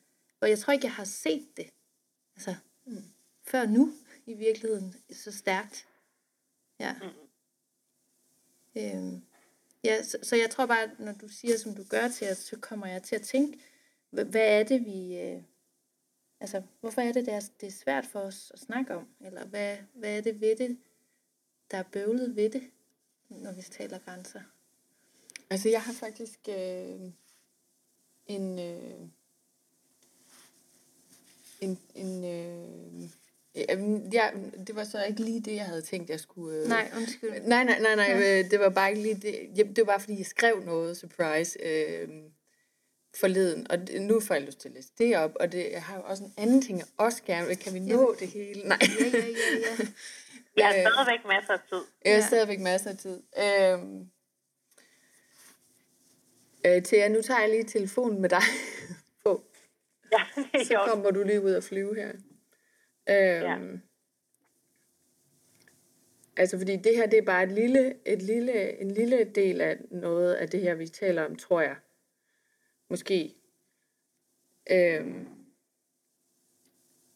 Og jeg tror ikke, jeg har set det altså, mm. før nu i virkeligheden så stærkt. Ja. Mm. Øhm, ja, så, så jeg tror bare, at når du siger, som du gør til os, så kommer jeg til at tænke, hvad, er det, vi... Øh, altså, hvorfor er det, det er, det er svært for os at snakke om? Eller hvad, hvad er det ved det, der er bøvlet ved det, når vi taler grænser? Altså, jeg har faktisk øh, en, øh, en, en, øh, ja, det var så ikke lige det, jeg havde tænkt, jeg skulle... Øh, Nej, undskyld. Nej, nej, nej, nej, øh, det var bare ikke lige det. Ja, det var bare, fordi jeg skrev noget, surprise, øh, forleden, og det, nu får jeg lyst til at læse det op, og det, jeg har jo også en anden ting, jeg også gerne vil. Kan vi nå det hele? Nej. Ja, ja, ja, ja. Jeg har Øh. stadigvæk masser af tid. Jeg har Ja. stadigvæk masser af tid. Øhm, øh, Thea, nu tager jeg lige telefonen med dig på. Ja, det er Så kommer du lige ud og flyve her. Øhm, Ja. Altså, fordi det her, det er bare et lille, et lille, en lille del af noget af det her, vi taler om, tror jeg. Måske. Øhm,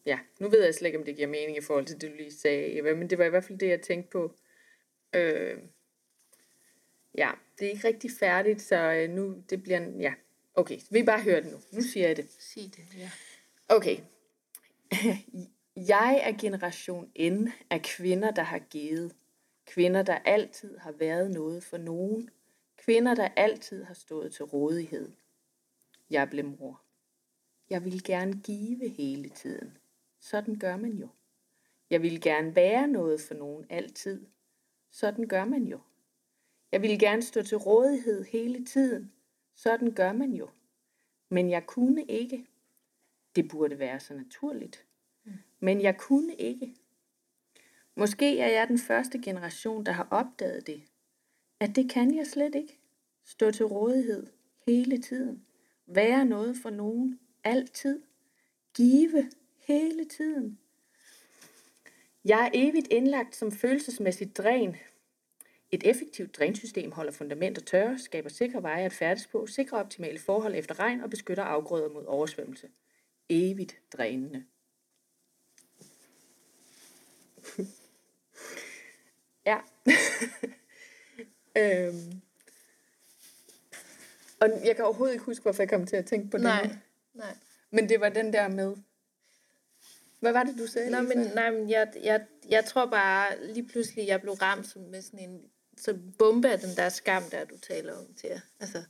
ja, nu ved jeg slet ikke, om det giver mening i forhold til det, du lige sagde, Eva, men det var i hvert fald det, jeg tænkte på. Øh, ja, det er ikke rigtig færdigt, så øh, nu, det bliver, ja, okay, vi bare høre det nu. Nu siger jeg det. Sig det, ja. Okay. Jeg er generation N af kvinder, der har givet. Kvinder, der altid har været noget for nogen. Kvinder, der altid har stået til rådighed. Jeg blev mor. Jeg vil gerne give hele tiden. Sådan gør man jo. Jeg vil gerne være noget for nogen altid. Sådan gør man jo. Jeg vil gerne stå til rådighed hele tiden. Sådan gør man jo. Men jeg kunne ikke. Det burde være så naturligt. Men jeg kunne ikke. Måske er jeg den første generation, der har opdaget det. At det kan jeg slet ikke. Stå til rådighed hele tiden. Være noget for nogen altid. Give hele tiden. Jeg er evigt indlagt som følelsesmæssigt dræn. Et effektivt drænsystem holder fundamenter tørre, skaber sikre veje at færdes på, sikrer optimale forhold efter regn og beskytter afgrøder mod oversvømmelse. Evigt drænende. ja. øhm. Og jeg kan overhovedet ikke huske, hvorfor jeg kom til at tænke på det. Nej, nej. Men det var den der med... Hvad var det, du sagde? Nå, men, nej, men jeg, jeg, jeg tror bare, lige pludselig, jeg blev ramt som med sådan en så bombe af den der skam, der du taler om til jer. Altså,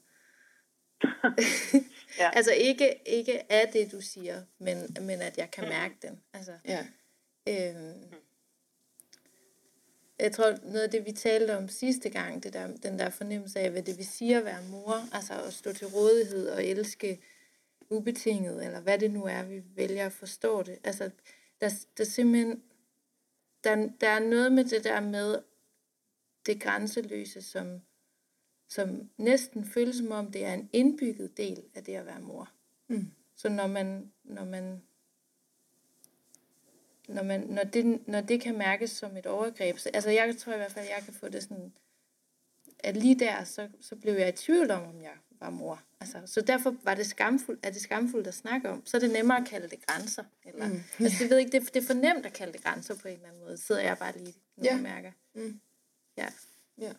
Ja. altså ikke, ikke af det, du siger, men, men at jeg kan mærke den. Altså, Ja. øhm, jeg tror, noget af det, vi talte om sidste gang, det der, den der fornemmelse af, hvad det vil sige at være mor, altså at stå til rådighed og elske ubetinget, eller hvad det nu er, vi vælger at forstå det. Altså, der, der simpelthen, der, der er noget med det der med det grænseløse, som, som næsten føles som om, det er en indbygget del af det at være mor. Mm. Så når man, når man når, man, når, det, når det kan mærkes som et overgreb, så, altså jeg tror i hvert fald, at jeg kan få det sådan, at lige der, så, så blev jeg i tvivl om, om jeg var mor. Altså, så derfor var det skamfuldt, er det skamfuldt at snakke om. Så er det nemmere at kalde det grænser. Eller, mm. altså, det, ved ikke, det, det er for nemt at kalde det grænser på en eller anden måde. sidder jeg bare lige nu Ja. og mærker. Mm. Ja. Ja.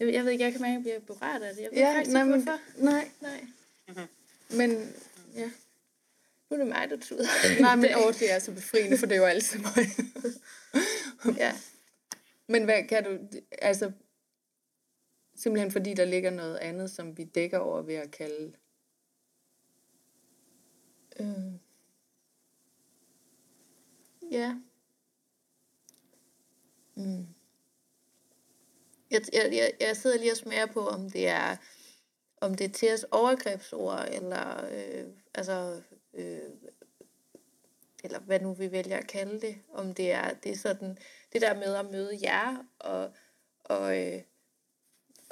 Jeg, jeg ved ikke, jeg kan mærke, at jeg bliver berørt af det. Jeg ved Ja, faktisk nej, ikke, men, hvorfor. nej, Nej. men, ja. Nu er det mig, der tuder. Nej, men åh, det er så befriende, for det er jo altid mig. ja. Men hvad kan du, altså, simpelthen fordi der ligger noget andet, som vi dækker over ved at kalde, øh, Ja. Mm. Jeg, jeg, jeg, sidder lige og smager på, om det er om det er til os overgrebsord, eller øh, altså øh, eller hvad nu vi vælger at kalde det, om det er, det er sådan, det der med at møde jer, og, og, øh,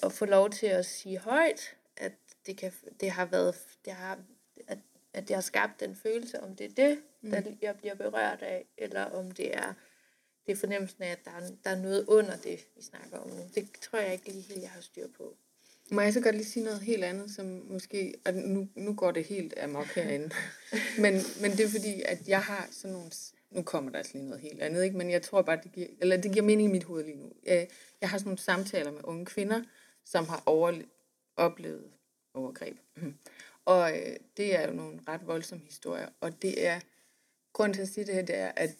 og få lov til at sige højt, at det, kan, det har været, det har, at, at det har skabt den følelse, om det er det, der jeg bliver berørt af, eller om det er, det er fornemmelsen af, at der er, der er noget under det, vi snakker om nu. Det tror jeg ikke lige helt, jeg har styr på. må jeg så godt lige sige noget helt andet, som måske, og nu, nu går det helt amok herinde, men, men det er fordi, at jeg har sådan nogle, nu kommer der altså lige noget helt andet, ikke? men jeg tror bare, det giver, eller det giver mening i mit hoved lige nu. Øh, Jeg har sådan nogle samtaler med unge kvinder, som har over, oplevet overgreb. Og øh, det er jo nogle ret voldsomme historier, og det er, grunden til at sige det her, det er, at,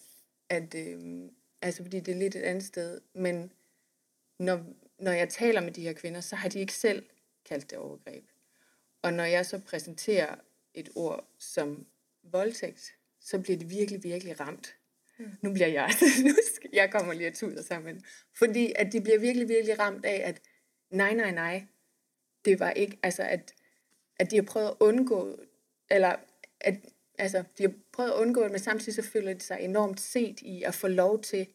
at øh, altså fordi det er lidt et andet sted, men når, når jeg taler med de her kvinder, så har de ikke selv kaldt det overgreb. Og når jeg så præsenterer et ord som voldtægt, så bliver det virkelig, virkelig ramt. Mm. Nu bliver jeg, nu skal, jeg kommer lige at tude sammen. Fordi at de bliver virkelig, virkelig ramt af, at nej, nej, nej, det var ikke, altså at, at de har prøvet at undgå, eller at, altså, de har prøvet at undgå det, men samtidig så føler de sig enormt set i at få lov til,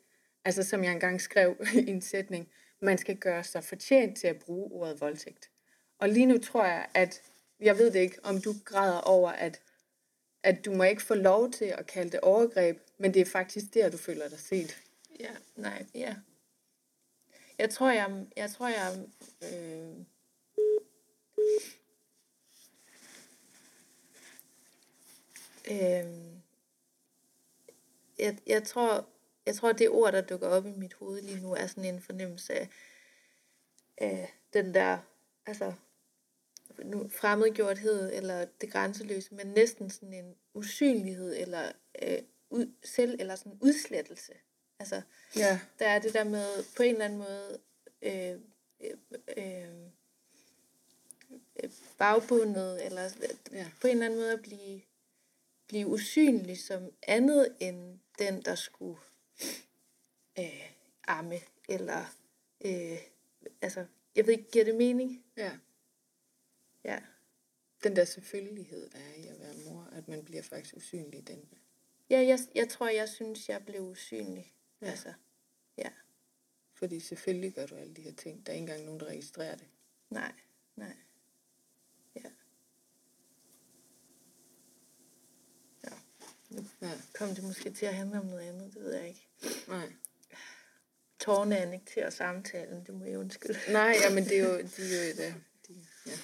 altså som jeg engang skrev i en sætning, man skal gøre sig fortjent til at bruge ordet voldtægt. Og lige nu tror jeg, at, jeg ved det ikke, om du græder over, at, at du må ikke få lov til at kalde det overgreb, men det er faktisk der, du føler dig set. Ja, nej, ja. Jeg tror, jeg, jeg tror, jeg, øh, øh, jeg, jeg tror, jeg tror, det ord, der dukker op i mit hoved lige nu, er sådan en fornemmelse af, af den der, altså, nu, fremmedgjorthed, eller det grænseløse, men næsten sådan en usynlighed, eller øh, ud, selv, eller sådan udslettelse. Altså, Ja. der er det der med på en eller anden måde øh, øh, øh, øh, bagbundet, eller Ja. på en eller anden måde at blive, blive usynlig som andet end den, der skulle øh, arme, eller øh, altså, jeg ved ikke, giver det mening? Ja. Ja. Den der selvfølgelighed, der er i at være mor, at man bliver faktisk usynlig i den. Ja, jeg, jeg tror, jeg synes, jeg blev usynlig. Ja. Altså, ja. Fordi selvfølgelig gør du alle de her ting. Der er ikke engang nogen, der registrerer det. Nej, nej. Ja. Ja. Nu Ja. kom det måske til at handle om noget andet, det ved jeg ikke. Nej. Tårne annekterer samtalen, det må jeg undskylde. Nej, ja, men det er jo, de er jo et, øh, de, ja.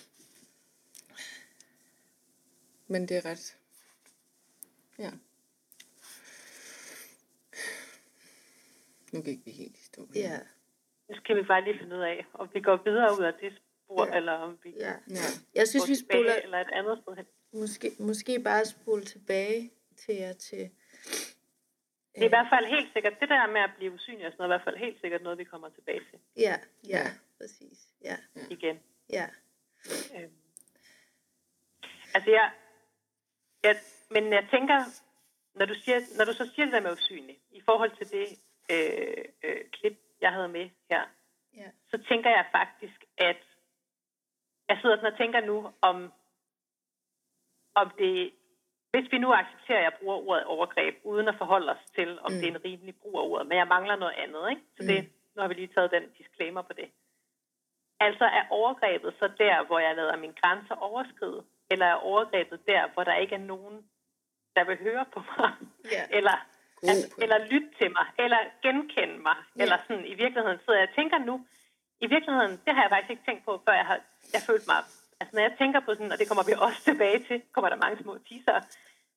Men det er ret. Ja. Nu gik vi helt i stå. Ja, Nu skal vi bare lige finde ud af, om vi går videre ud af det spor, Ja. eller om vi ja. Ja. Jeg synes, går vi tilbage, spoler, eller et andet sted hen. måske, måske bare spole tilbage til jer til... Det er i hvert fald helt sikkert, det der med at blive usynlig og sådan noget, er i hvert fald helt sikkert noget, vi kommer tilbage til Ja, ja, præcis. Ja, igen. ja. Øhm. Altså jeg, jeg, men jeg tænker, når du, siger, når du så siger det der med usynlig, i forhold til det, øh, øh, klip, jeg havde med her, Ja. så tænker jeg faktisk, at jeg sidder sådan og tænker nu, om, om det, hvis vi nu accepterer, at jeg bruger ordet overgreb, uden at forholde os til, om mm. det er en rimelig brug af ordet, men jeg mangler noget andet, ikke? Så det, nu har vi lige taget den disclaimer på det. Altså er overgrebet så der, hvor jeg lader mine grænser overskride, eller er overgrebet der, hvor der ikke er nogen, der vil høre på mig, Ja. eller, Point. eller lytte til mig, eller genkende mig, Ja. eller sådan i virkeligheden sidder jeg og tænker nu, i virkeligheden, det har jeg faktisk ikke tænkt på, før jeg har jeg følt mig, altså når jeg tænker på sådan, og det kommer vi også tilbage til, kommer der mange små teaser,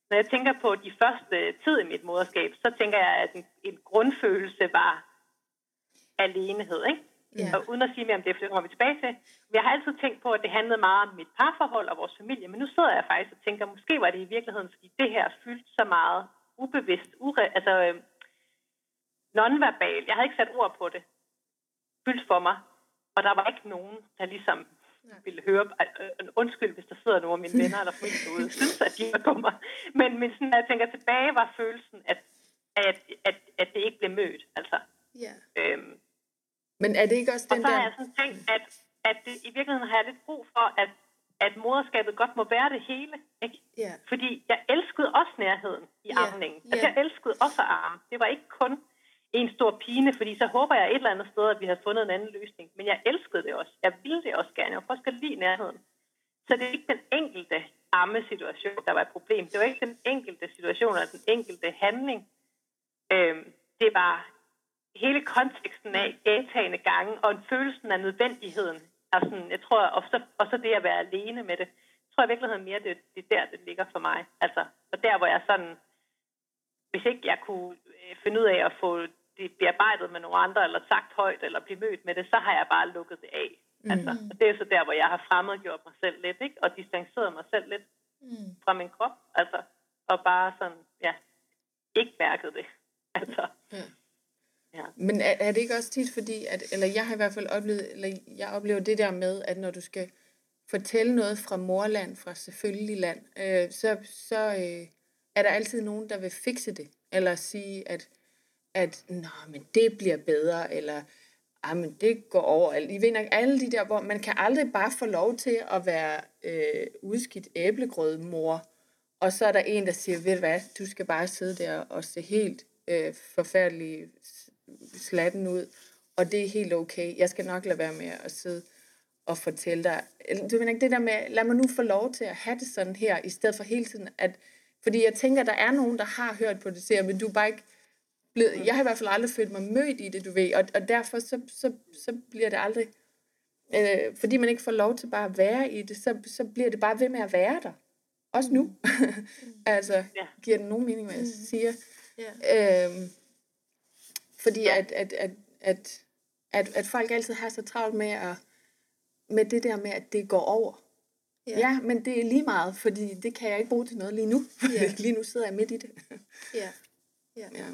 når jeg tænker på de første tid i mit moderskab, så tænker jeg, at en, en grundfølelse var alenehed, ikke? Ja. Og uden at sige mere om det, for det kommer vi tilbage til. Men jeg har altid tænkt på, at det handlede meget om mit parforhold og vores familie. Men nu sidder jeg faktisk og tænker, måske var det i virkeligheden, fordi det her fyldte så meget ubevidst, ure, altså øh, nonverbal. Jeg havde ikke sat ord på det. Fyldt for mig. Og der var ikke nogen, der ligesom ville høre, øh, øh, undskyld, hvis der sidder nogle af mine venner eller familie derude, synes, at de var på mig. Men, men sådan, når jeg tænker tilbage, var følelsen, at, at, at, at det ikke blev mødt. Altså, Ja. øhm, Men er det ikke også og den så har der... jeg sådan tænkt, at, at det, i virkeligheden har jeg lidt brug for, at, at moderskabet godt må være det hele. Ikke? Ja. Fordi jeg elskede også nærheden i Ja, amningen. Altså, ja. jeg elskede også at arme. Det var ikke kun en stor pine, fordi så håber jeg et eller andet sted, at vi har fundet en anden løsning. Men jeg elskede det også. Jeg ville det også gerne. Jeg også godt lide nærheden. Så det er ikke den enkelte ammesituation, der var et problem. Det var ikke den enkelte situation eller den enkelte handling. Øhm, det var hele konteksten af gentagende gange, og en følelsen af nødvendigheden. Altså, sådan, jeg tror, og så, og så det at være alene med det. Jeg tror i virkeligheden mere, det, det er der, det ligger for mig. Altså, og der, hvor jeg sådan, hvis ikke jeg kunne øh, finde ud af at få det bearbejdet med nogle andre, eller sagt højt, eller blive mødt med det, så har jeg bare lukket det af. Mm. Altså, og det er så der, hvor jeg har fremmedgjort mig selv lidt, ikke? og distanceret mig selv lidt Mm. fra min krop. Altså, og bare sådan, ja, ikke mærket det. Altså, men er, er det ikke også tit fordi, at, eller jeg har i hvert fald oplevet, eller jeg oplever det der med, at når du skal fortælle noget fra morland, fra selvfølgelig land, øh, så, så øh, er der altid nogen, der vil fikse det. Eller sige, at, at Nå, men det bliver bedre, eller ah, men det går over. I ved nok, alle de der, hvor man kan aldrig bare få lov til at være øh, udskidt æblegrødmor, og så er der en, der siger, ved du hvad, du skal bare sidde der og se helt øh, forfærdelig slatten ud, og det er helt okay. Jeg skal nok lade være med at sidde og fortælle dig. Du mener ikke det der med, lad mig nu få lov til at have det sådan her, i stedet for hele tiden, at, fordi jeg tænker, der er nogen, der har hørt på det, siger, men du er bare ikke blevet, jeg har i hvert fald aldrig følt mig mødt i det, du ved, og, og derfor så, så, så bliver det aldrig, øh, fordi man ikke får lov til bare at være i det, så, så bliver det bare ved med at være der. Også nu. altså, Ja. giver det nogen mening, hvad jeg siger? Ja. Øhm, fordi at, at, at, at, at, at folk altid har så travlt med, at, med det der med, at det går over. Ja. Ja. men det er lige meget, fordi det kan jeg ikke bruge til noget lige nu. Ja. lige nu sidder jeg midt i det. Ja. Ja. ja.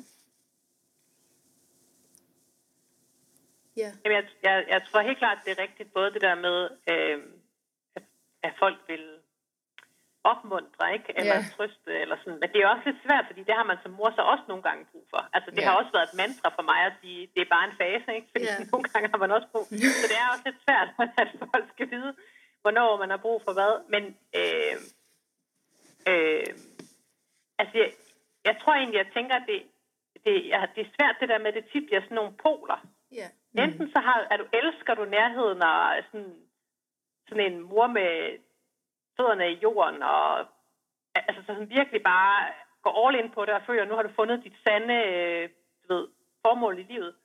Ja. Jamen, jeg, jeg, jeg tror helt klart, det er rigtigt, både det der med, øh, at, at folk vil opmuntre, ikke? Eller Ja. trøste, eller sådan. Men det er også lidt svært, fordi det har man som mor så også nogle gange brug for. Altså, det Ja. har også været et mantra for mig at sige, det er bare en fase, ikke? Fordi Ja. nogle gange har man også brug. Så det er også lidt svært, at folk skal vide, hvornår man har brug for hvad. Men øh, øh, altså, jeg, jeg tror egentlig, jeg tænker, at det, det, ja, det er svært det der med, at det tit bliver sådan nogle poler. Ja. Mm. Enten så har, er du, elsker du nærheden og sådan, sådan en mor med fødderne i jorden, og altså så sådan virkelig bare går all in på det, og føler, at nu har du fundet dit sande øh, du ved, formål i livet.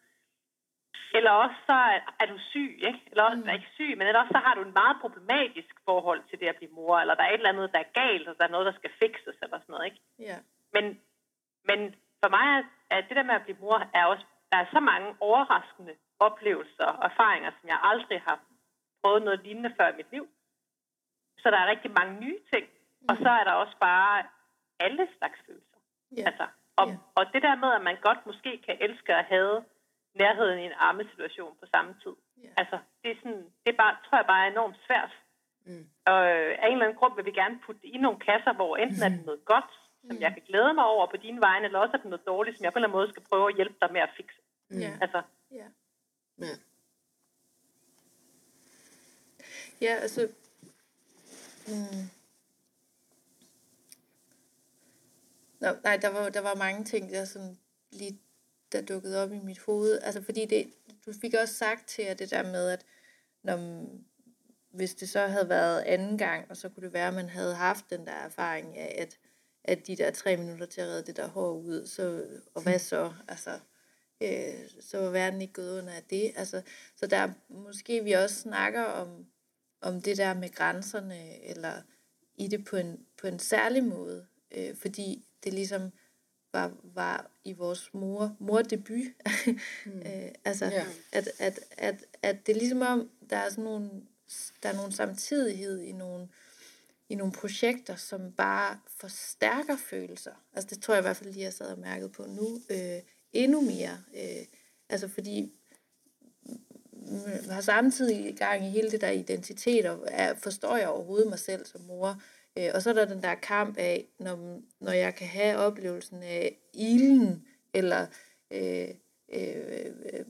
Eller også så er, du syg, ikke? Eller også mm. er ikke syg, men eller også så har du en meget problematisk forhold til det at blive mor, eller der er et eller andet, der er galt, og der er noget, der skal fikses, eller sådan noget, ikke? Ja. Men, men for mig er, er det der med at blive mor, er også, der er så mange overraskende oplevelser og erfaringer, som jeg aldrig har prøvet noget lignende før i mit liv. Så der er rigtig mange nye ting, mm. og så er der også bare alle slags følelser. Ja. Altså, og, Ja. og det der med, at man godt måske kan elske at have nærheden i en armesituation på samme tid. Ja. Altså, det er sådan, det er bare, tror jeg bare er enormt svært. Mm. Og øh, af en eller anden grund vil vi gerne putte det i nogle kasser, hvor enten er det noget godt, som jeg kan glæde mig over på dine vegne, eller også er det noget dårligt, som jeg på en eller anden måde skal prøve at hjælpe dig med at fikse. Ja. Altså, Ja. Ja. Ja, altså... Mm. Nå, nej, der var, der var mange ting, der sådan lige der dukkede op i mit hoved. Altså, fordi det, du fik også sagt til jer det der med, at når, hvis det så havde været anden gang, og så kunne det være, at man havde haft den der erfaring af, at, at de der tre minutter til at redde det der hår ud, så, og hvad så? Altså, øh, så var verden ikke gået under af det. Altså, så der måske vi også snakker om, om det der med grænserne, eller i det på en, på en særlig måde, øh, fordi det ligesom var, var i vores mor, mordebut. mm. øh, altså, Ja. at, at, at, at det er ligesom om, der er sådan nogle, der er nogle samtidighed i nogle, i nogle projekter, som bare forstærker følelser. Altså det tror jeg i hvert fald lige, jeg sad og mærket på nu. Øh, endnu mere. Øh, altså fordi har samtidig i gang i hele det der identitet, og er, forstår jeg overhovedet mig selv som mor. Øh, og så er der den der kamp af, når, når jeg kan have oplevelsen af ilden, eller øh, øh, øh, øh,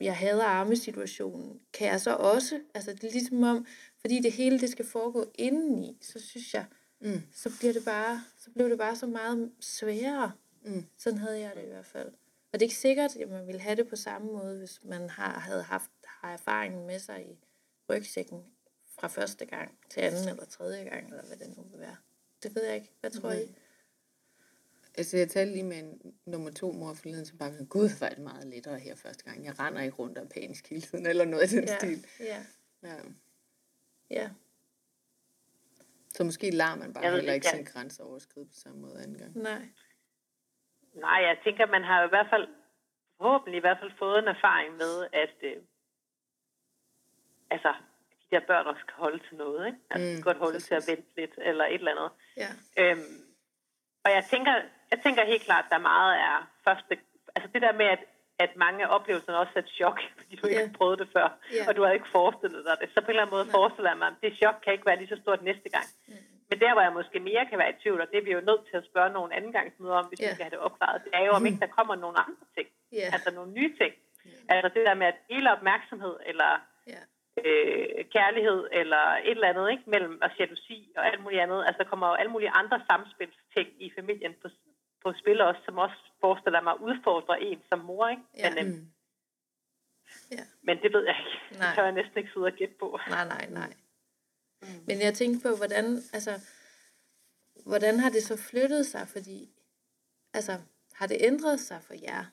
jeg hader armesituationen, kan jeg så også, altså det er ligesom om, fordi det hele det skal foregå indeni, så synes jeg, Mm. så bliver det bare, så blev det bare så meget sværere. Mm. Sådan havde jeg det i hvert fald. Og det er ikke sikkert, at man ville have det på samme måde, hvis man har, havde haft har erfaringen med sig i rygsækken fra første gang til anden eller tredje gang, eller hvad det nu vil være. Det ved jeg ikke. Hvad tror I? Altså, jeg talte lige med en nummer to mor forleden, som bare var, gud, var det meget lettere her første gang. Jeg render ikke rundt og panisk hele tiden, eller noget i den Ja, stil. ja, Ja. ja. Så måske lader man bare Jeg heller ikke, ikke sin grænse overskride på samme måde anden gang. Nej. Nej, jeg tænker, man har i hvert fald, forhåbentlig i hvert fald fået en erfaring med, at øh, altså, de der børn også kan holde til noget, ikke? Altså, Mm, mm, godt holde præcis. til at vente lidt, eller et eller andet. Ja. Øhm, og jeg tænker, jeg tænker helt klart, at der meget er første... Altså det der med, at, at mange af oplevelserne også er et chok, fordi du ikke Ja. har prøvet det før, Ja. og du har ikke forestillet dig det. Så på en eller anden måde Nej. forestiller jeg mig, at det chok kan ikke være lige så stort næste gang. Mm. Men der, hvor jeg måske mere kan være i tvivl, og det er vi jo nødt til at spørge nogle anden gang om, hvis Ja. vi skal have det opklaret, det er jo, om ikke der kommer nogle andre ting. Ja. Altså nogle nye ting. Altså det der med, at hele opmærksomhed, eller Ja. øh, kærlighed eller et eller andet, ikke? Mellem og jalousi og alt muligt andet. Altså der kommer jo alle mulige andre samspilsting i familien på, på spil også, som også forestiller mig udfordrer en som mor, ikke? Ja. Men, øhm, Mm. Ja. men det ved jeg ikke. Nej. Det kan jeg næsten ikke sidde og gætte på. Nej, nej, nej. Men jeg tænkte på, hvordan, altså, hvordan har det så flyttet sig? Fordi, altså, har det ændret sig for jer?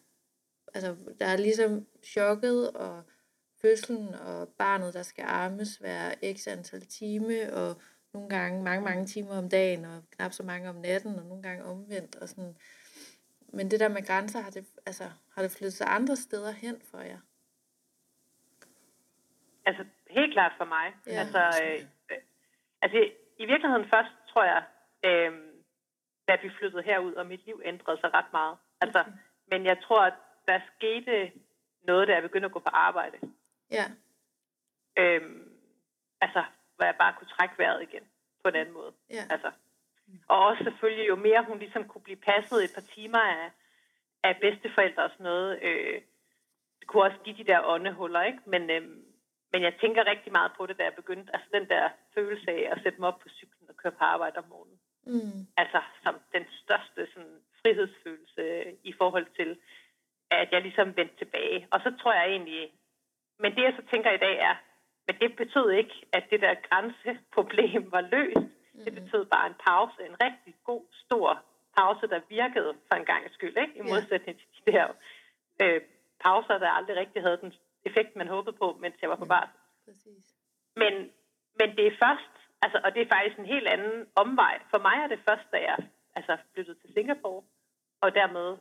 Altså, der er ligesom chokket og fødslen og barnet, der skal armes hver x antal time, og nogle gange mange, mange timer om dagen, og knap så mange om natten, og nogle gange omvendt. Og sådan. Men det der med grænser, har det, altså, har det flyttet sig andre steder hen for jer? Altså helt klart for mig. Ja. Altså, øh, altså i virkeligheden først, tror jeg, øh, da vi flyttede herud, og mit liv ændrede sig ret meget. Altså, Okay. Men jeg tror, at der skete noget, da jeg begyndte at gå på arbejde. Ja, Øhm, altså, hvor jeg bare kunne trække vejret igen på en anden måde. ja, Altså, og også selvfølgelig, jo mere hun ligesom kunne blive passet et par timer af, af bedsteforældre og sådan noget, øh, det kunne også give de der åndehuller, ikke? Men, øhm, men jeg tænker rigtig meget på det, da jeg begyndte, altså den der følelse af at sætte mig op på cyklen og køre på arbejde om morgenen. mm, Altså som den største sådan, frihedsfølelse i forhold til, at jeg ligesom vendte tilbage. Og så tror jeg egentlig, men det jeg så tænker i dag er, men det betød ikke, at det der grænseproblem var løst. Det betød bare en pause, en rigtig god, stor pause, der virkede for en gang skyld, ikke? i modsætning til de der øh, pauser, der aldrig rigtig havde den effekt, man håbede på, mens jeg var på barsel. præcis. Men, men det er først, altså, og det er faktisk en helt anden omvej. For mig er det først, da jeg altså, flyttede til Singapore, og dermed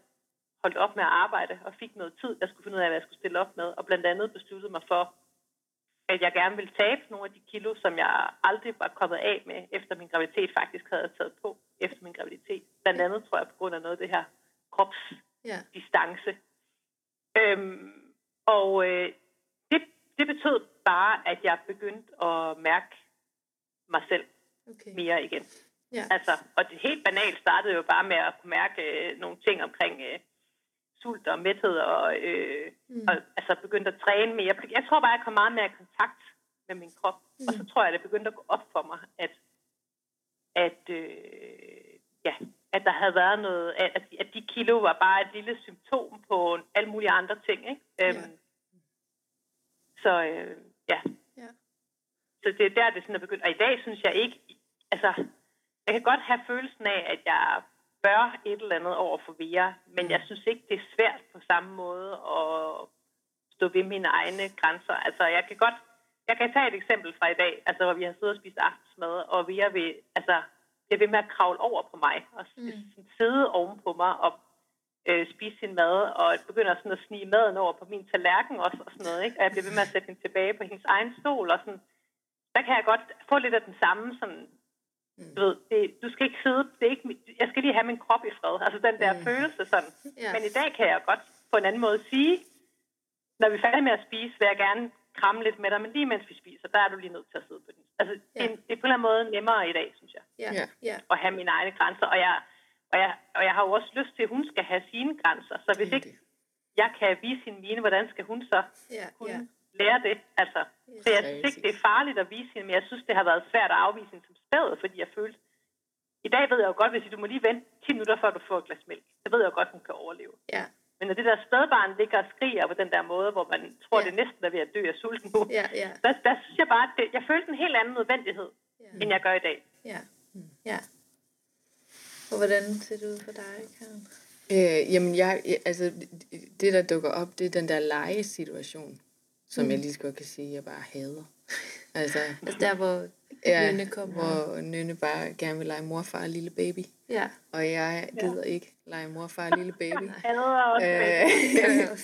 holdt op med at arbejde, og fik noget tid, jeg skulle finde ud af, hvad jeg skulle stille op med, og blandt andet besluttede mig for, at jeg gerne ville tabe nogle af de kilo, som jeg aldrig var kommet af med, efter min graviditet faktisk havde taget på, efter min graviditet. Blandt andet, tror jeg, på grund af noget af det her kropsdistance. Ja, Øhm, og øh, det, det betød bare, at jeg begyndte at mærke mig selv okay. mere igen. Ja. Altså, og det helt banalt startede jo bare med at kunne mærke øh, nogle ting omkring øh, sult og mæthed, og, øh, mm. og altså begyndte at træne mere. Jeg tror bare, jeg kom meget mere i kontakt med min krop, mm. og så tror jeg, det begyndte at gå op for mig, at, at, øh, ja, at der havde været noget, at, at de kilo var bare et lille symptom på alle mulige andre ting. Ikke? Øhm, Ja. Så øh, ja. Ja. Så det er der, det sådan er begyndt. Og i dag synes jeg ikke, altså, jeg kan godt have følelsen af, at jeg bør et eller andet over for Vera, men jeg synes ikke, det er svært på samme måde at stå ved mine egne grænser. Altså, jeg kan godt, jeg kan tage et eksempel fra i dag, altså, hvor vi har siddet og spist aftensmad, og Vera vil, altså, jeg vil med at kravle over på mig, og mm. sidde oven på mig, og øh, spise sin mad, og begynder sådan at snige maden over på min tallerken også, og sådan noget, ikke? Og jeg bliver ved med at sætte hende tilbage på hendes egen stol, og sådan, der kan jeg godt få lidt af den samme sådan, du ved, det, du skal ikke sidde, det er ikke, jeg skal lige have min krop i fred, altså den der mm. følelse sådan. Ja. Men i dag kan jeg godt på en anden måde sige, når vi er færdige med at spise, vil jeg gerne kramme lidt med dig, men lige mens vi spiser, der er du lige nødt til at sidde på den. Altså, ja. det, er, det er på en eller anden måde nemmere i dag, synes jeg Ja. Ja. Ja. at have mine egne grænser, og jeg, og jeg, og jeg har jo også lyst til, at hun skal have sine grænser, så hvis Det ikke jeg kan vise hende mine, hvordan skal hun så Ja. kunne Ja. lære det? Altså, så jeg synes ikke, det er farligt at vise hende, men jeg synes, det har været svært at afvise hende som spæd, fordi jeg følte, i dag ved jeg jo godt, hvis du må lige vente 10 minutter, før du får et glas mælk. Så ved jeg jo godt, hun kan overleve. Ja. Men når det der spædbarn ligger og skriger på den der måde, hvor man tror, Ja. det næsten er ved at dø af sult nu, Ja. Ja. der, der synes jeg bare, at det, jeg følte en helt anden nødvendighed, Ja. end jeg gør i dag. Ja. Ja. Og hvordan ser det ud for dig, Karen? Øh, jamen, jeg, jeg- altså, det der dukker op, det er den der legesituation, som mm. jeg lige så godt kan sige, jeg bare hader. Altså, Altså der, hvor ja, Nynne kommer. hvor Nynne bare gerne vil lege morfar og lille baby. Ja. Og jeg gider ikke lege morfar og lille baby. Også Øh,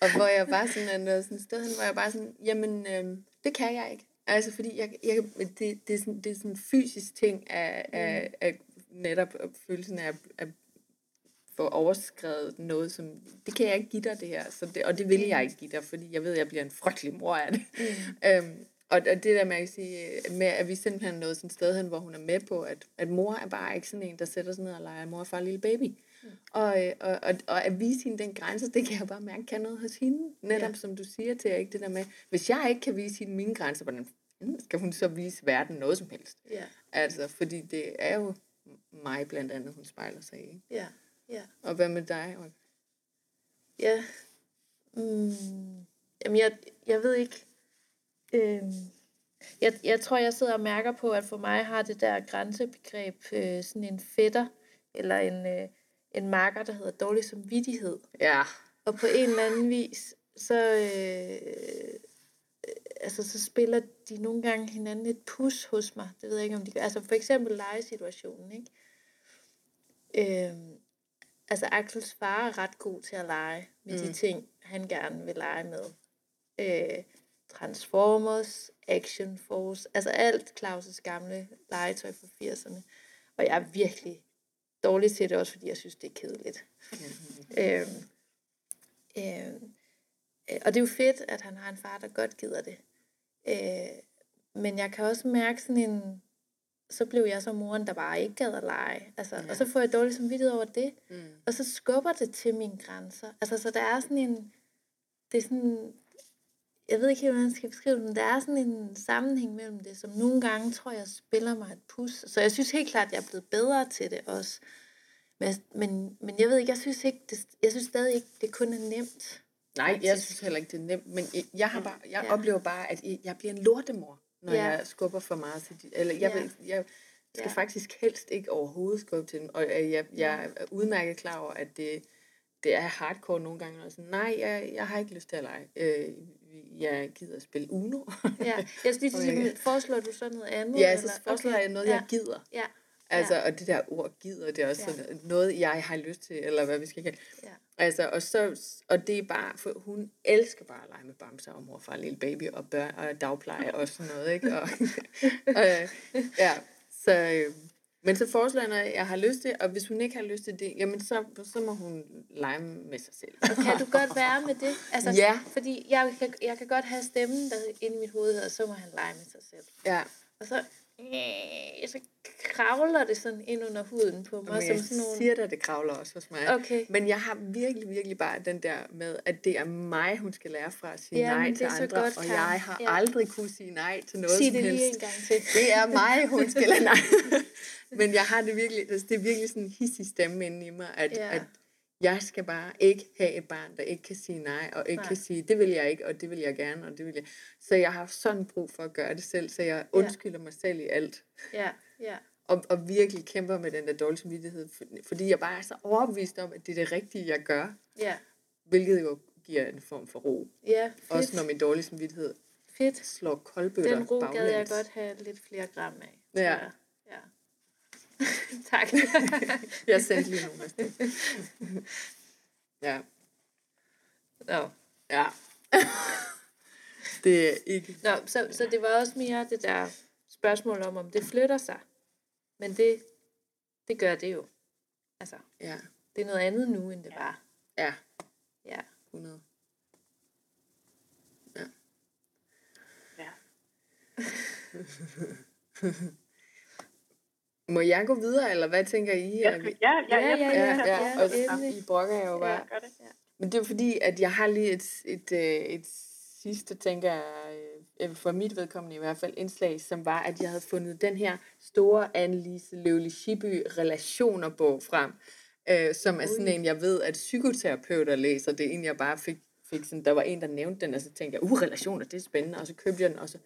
og hvor jeg bare sådan er sådan et sted hen, hvor jeg bare sådan, jamen, øh, det kan jeg ikke. Altså, fordi jeg, jeg, det, det, er sådan, det er sådan en fysisk ting af, af, af netop følelsen af at få overskrevet noget, som, det kan jeg ikke give dig det her, så det, og det vil jeg ikke give dig, fordi jeg ved, at jeg bliver en frygtelig mor af det. Mm. øhm, og, og det der med at sige, med at vi simpelthen nået sådan et sted hen, hvor hun er med på, at, at mor er bare ikke sådan en, der sætter sig ned og leger mor og far lille baby. Mm. Og, øh, og, og, og at vise hende den grænse, det kan jeg bare mærke kan noget hos hende. Netop Ja. som du siger til ikke det der med, hvis jeg ikke kan vise hende mine grænser, hvordan skal hun så vise verden noget som helst? Ja. Altså, fordi det er jo mig blandt andet, hun spejler sig i. Ja. Ja. Og hvad med dig? Ja. Mm. Jamen, jeg, jeg ved ikke. Øhm. Jeg, jeg tror, jeg sidder og mærker på, at for mig har det der grænsebegreb øh, sådan en fætter, eller en, øh, en marker, der hedder dårlig samvittighed. Ja. Og på en eller anden vis, så, øh, øh, altså, så spiller de nogle gange hinanden et pus hos mig. Det ved jeg ikke, om de gør. Altså for eksempel legesituationen, ikke? Øh, altså Axels far er ret god til at lege med mm. de ting, han gerne vil lege med. Øh, Transformers, Action Force, altså alt Claus' gamle legetøj fra 80'erne. Og jeg er virkelig dårlig til det også, fordi jeg synes, det er kedeligt. Øhm, øhm, øh, og det er jo fedt, at han har en far, der godt gider det. Øh, men jeg kan også mærke sådan en... Så blev jeg så moren, der bare ikke gad at lege. Altså, ja. Og så får jeg dårlig samvittighed over det. Mm. Og så skubber det til mine grænser. Altså, så der er sådan en... Det er sådan... Jeg ved ikke helt, hvordan jeg skal beskrive det, men der er sådan en sammenhæng mellem det, som nogle gange, tror jeg, spiller mig et pus. Så jeg synes helt klart, at jeg er blevet bedre til det også. Men, men, men jeg ved ikke, jeg synes ikke, det, jeg synes stadig ikke, det kun er nemt. Nej, jeg synes heller ikke, det er nemt. Men jeg, har bare, jeg Ja. oplever bare, at jeg- bliver en lortemor, når Ja. jeg skubber for meget til de, Eller jeg, Ja. vil, jeg skal Ja. faktisk helst ikke overhovedet skubbe til dem. Og øh, jeg, jeg er udmærket klar over, at det, det er hardcore nogle gange. Og sådan, nej, jeg, jeg har ikke lyst til at lege. Øh, jeg gider at spille Uno. Ja, jeg skal lige sige, foreslår du så noget andet? ja, eller? så foreslår Okay. jeg noget, ja. jeg gider. Ja, Altså, og det der ord gider, det er også Ja. sådan noget, jeg har lyst til, eller hvad vi skal kalde Ja. Altså, og, så, og det er bare, for hun elsker bare at lege med bamser og morfar og lille baby og børn og dagpleje og sådan noget, ikke? Og, og, ja, så, øh, men så foreslår jeg noget, jeg har lyst til, og hvis hun ikke har lyst til det, jamen så, så må hun lege med sig selv. Og kan du godt være med det? Altså, Ja. Fordi jeg kan, jeg kan godt have stemmen, der inde i mit hoved, og så må han lege med sig selv. Ja, Og så øh, så kravler det sådan ind under huden på mig. Men Som jeg sådan nogle... siger dig, det kravler også hos mig. Okay. Men jeg har virkelig, virkelig bare den der med, at det er mig, hun skal lære fra at sige Ja, nej til andre. godt, og jeg har Ja. aldrig kunne sige nej til noget Sig som det lige helst. en gang til. Det er mig, hun skal lade nej. Men jeg har det virkelig, altså, det er virkelig sådan en hissig stemme inde i mig, at, ja. at jeg skal bare ikke have et barn, der ikke kan sige nej, og ikke Nej. kan sige, det vil jeg ikke, og det vil jeg gerne, og det vil jeg. Så jeg har sådan brug for at gøre det selv, så jeg undskylder mig selv i alt. Ja, ja. Og, og virkelig kæmper med den der dårlige samvittighed, for- fordi jeg bare er så overbevist om, at det er det rigtige, jeg gør, Ja, hvilket jo giver en form for ro. ja fedt. Også når min dårlige samvittighed fedt. slår koldbøtter Den ro gad jeg baglæns. godt have lidt flere gram af. Ja. jeg. Ja. tak. Jeg sendte lige nogle afsted. Ja, Nå. ja. det er ikke... Nå, så, så det var også mere det der spørgsmål om, om det flytter sig. Men det, det gør det jo. Altså, Ja, det er noget andet nu, end det var. ja, Ja. 100. Ja. Må jeg gå videre, eller hvad tænker I? Jeg skal, ja, ja, Ja, jeg ja, ja, skal- ja, ja, og. I brokker jo bare. Ja, gør det. Men det er fordi, at jeg har lige et, et, øh, et sidste, tænker jeg, øh, for mit vedkommende i hvert fald, indslag, som var, at jeg havde fundet den her store Annelise Løvli Schiby relationerbog frem, øh, som er sådan en, jeg ved, at psykoterapeuter læser. Det er en, jeg bare fik, fik sådan, der var en, der nævnte den, og så tænkte jeg, uh, relationer, det er spændende, og så købte jeg den, og så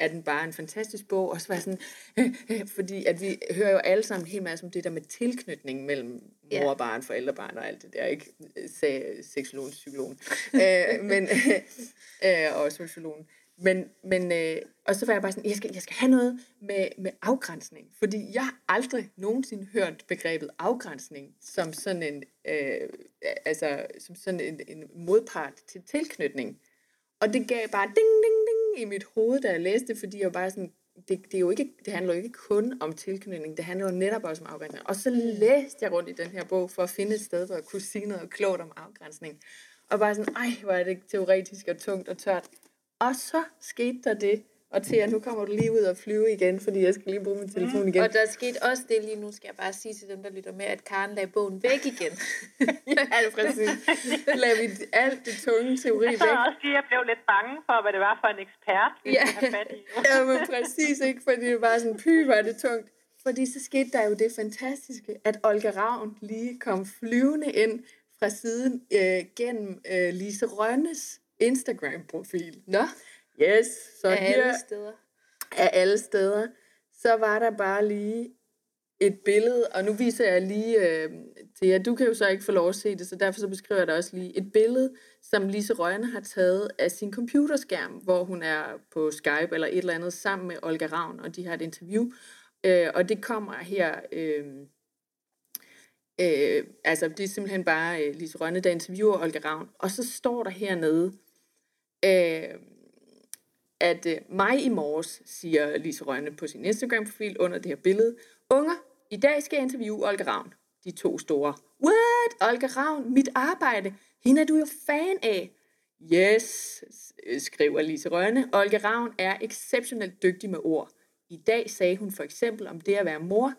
er den bare en fantastisk bog, og så var sådan, øh, øh, fordi at vi hører jo alle sammen helt masse om det der med tilknytning mellem mor og barn, forældrebarn og alt det der, ikke? Sagde seksologen, psykologen. øh, men, øh, og sociologen. Men, men øh, og så var jeg bare sådan, jeg skal, jeg skal have noget med, med afgrænsning. Fordi jeg har aldrig nogensinde hørt begrebet afgrænsning som sådan en, øh, altså, som sådan en, en modpart til tilknytning. Og det gav bare ding, ding i mit hoved, da jeg læste det, fordi jeg var bare sådan, det, det, er jo ikke, det handler jo ikke kun om tilknytning, det handler jo netop også om afgrænsning. Og så læste jeg rundt i den her bog for at finde et sted, hvor jeg kunne sige noget klogt om afgrænsning. Og bare sådan, ej, hvor er det teoretisk og tungt og tørt. Og så skete der det, og til at nu kommer du lige ud og flyve igen, fordi jeg skal lige bruge min telefon igen. Og der skete også det lige nu, skal jeg bare sige til dem, der lytter med, at Karen lagde bogen væk igen. ja, det præcis. Lad vi alt det tunge teori Jeg væk. sad også lige og blev lidt bange for, hvad det var for en ekspert, vi Ja. fat i. Ja, men præcis ikke, fordi det var sådan, py, var det tungt. Fordi så skete der jo det fantastiske, at Olga Ravn lige kom flyvende ind fra siden øh, gennem øh, Lise Rønnes Instagram-profil. Nå, Yes, så af her alle steder. af alle steder, så var der bare lige et billede, og nu viser jeg lige øh, til jer, du kan jo så ikke få lov at se det, så derfor så beskriver jeg det også lige, et billede, som Lise Rønne har taget af sin computerskærm, hvor hun er på Skype eller et eller andet sammen med Olga Ravn, og de har et interview, øh, og det kommer her, øh, øh, altså det er simpelthen bare øh, Lise Rønne, der interviewer Olga Ravn, og så står der hernede, øh, at øh, mig i morges, siger Lise Rønne på sin Instagram-profil under det her billede, Unger, i dag skal jeg interviewe Olga Ravn. De to store. What? Olga Ravn, mit arbejde. Hende er du jo fan af. Yes, skriver Lise Rønne. Olga Ravn er exceptionelt dygtig med ord. I dag sagde hun for eksempel om det at være mor.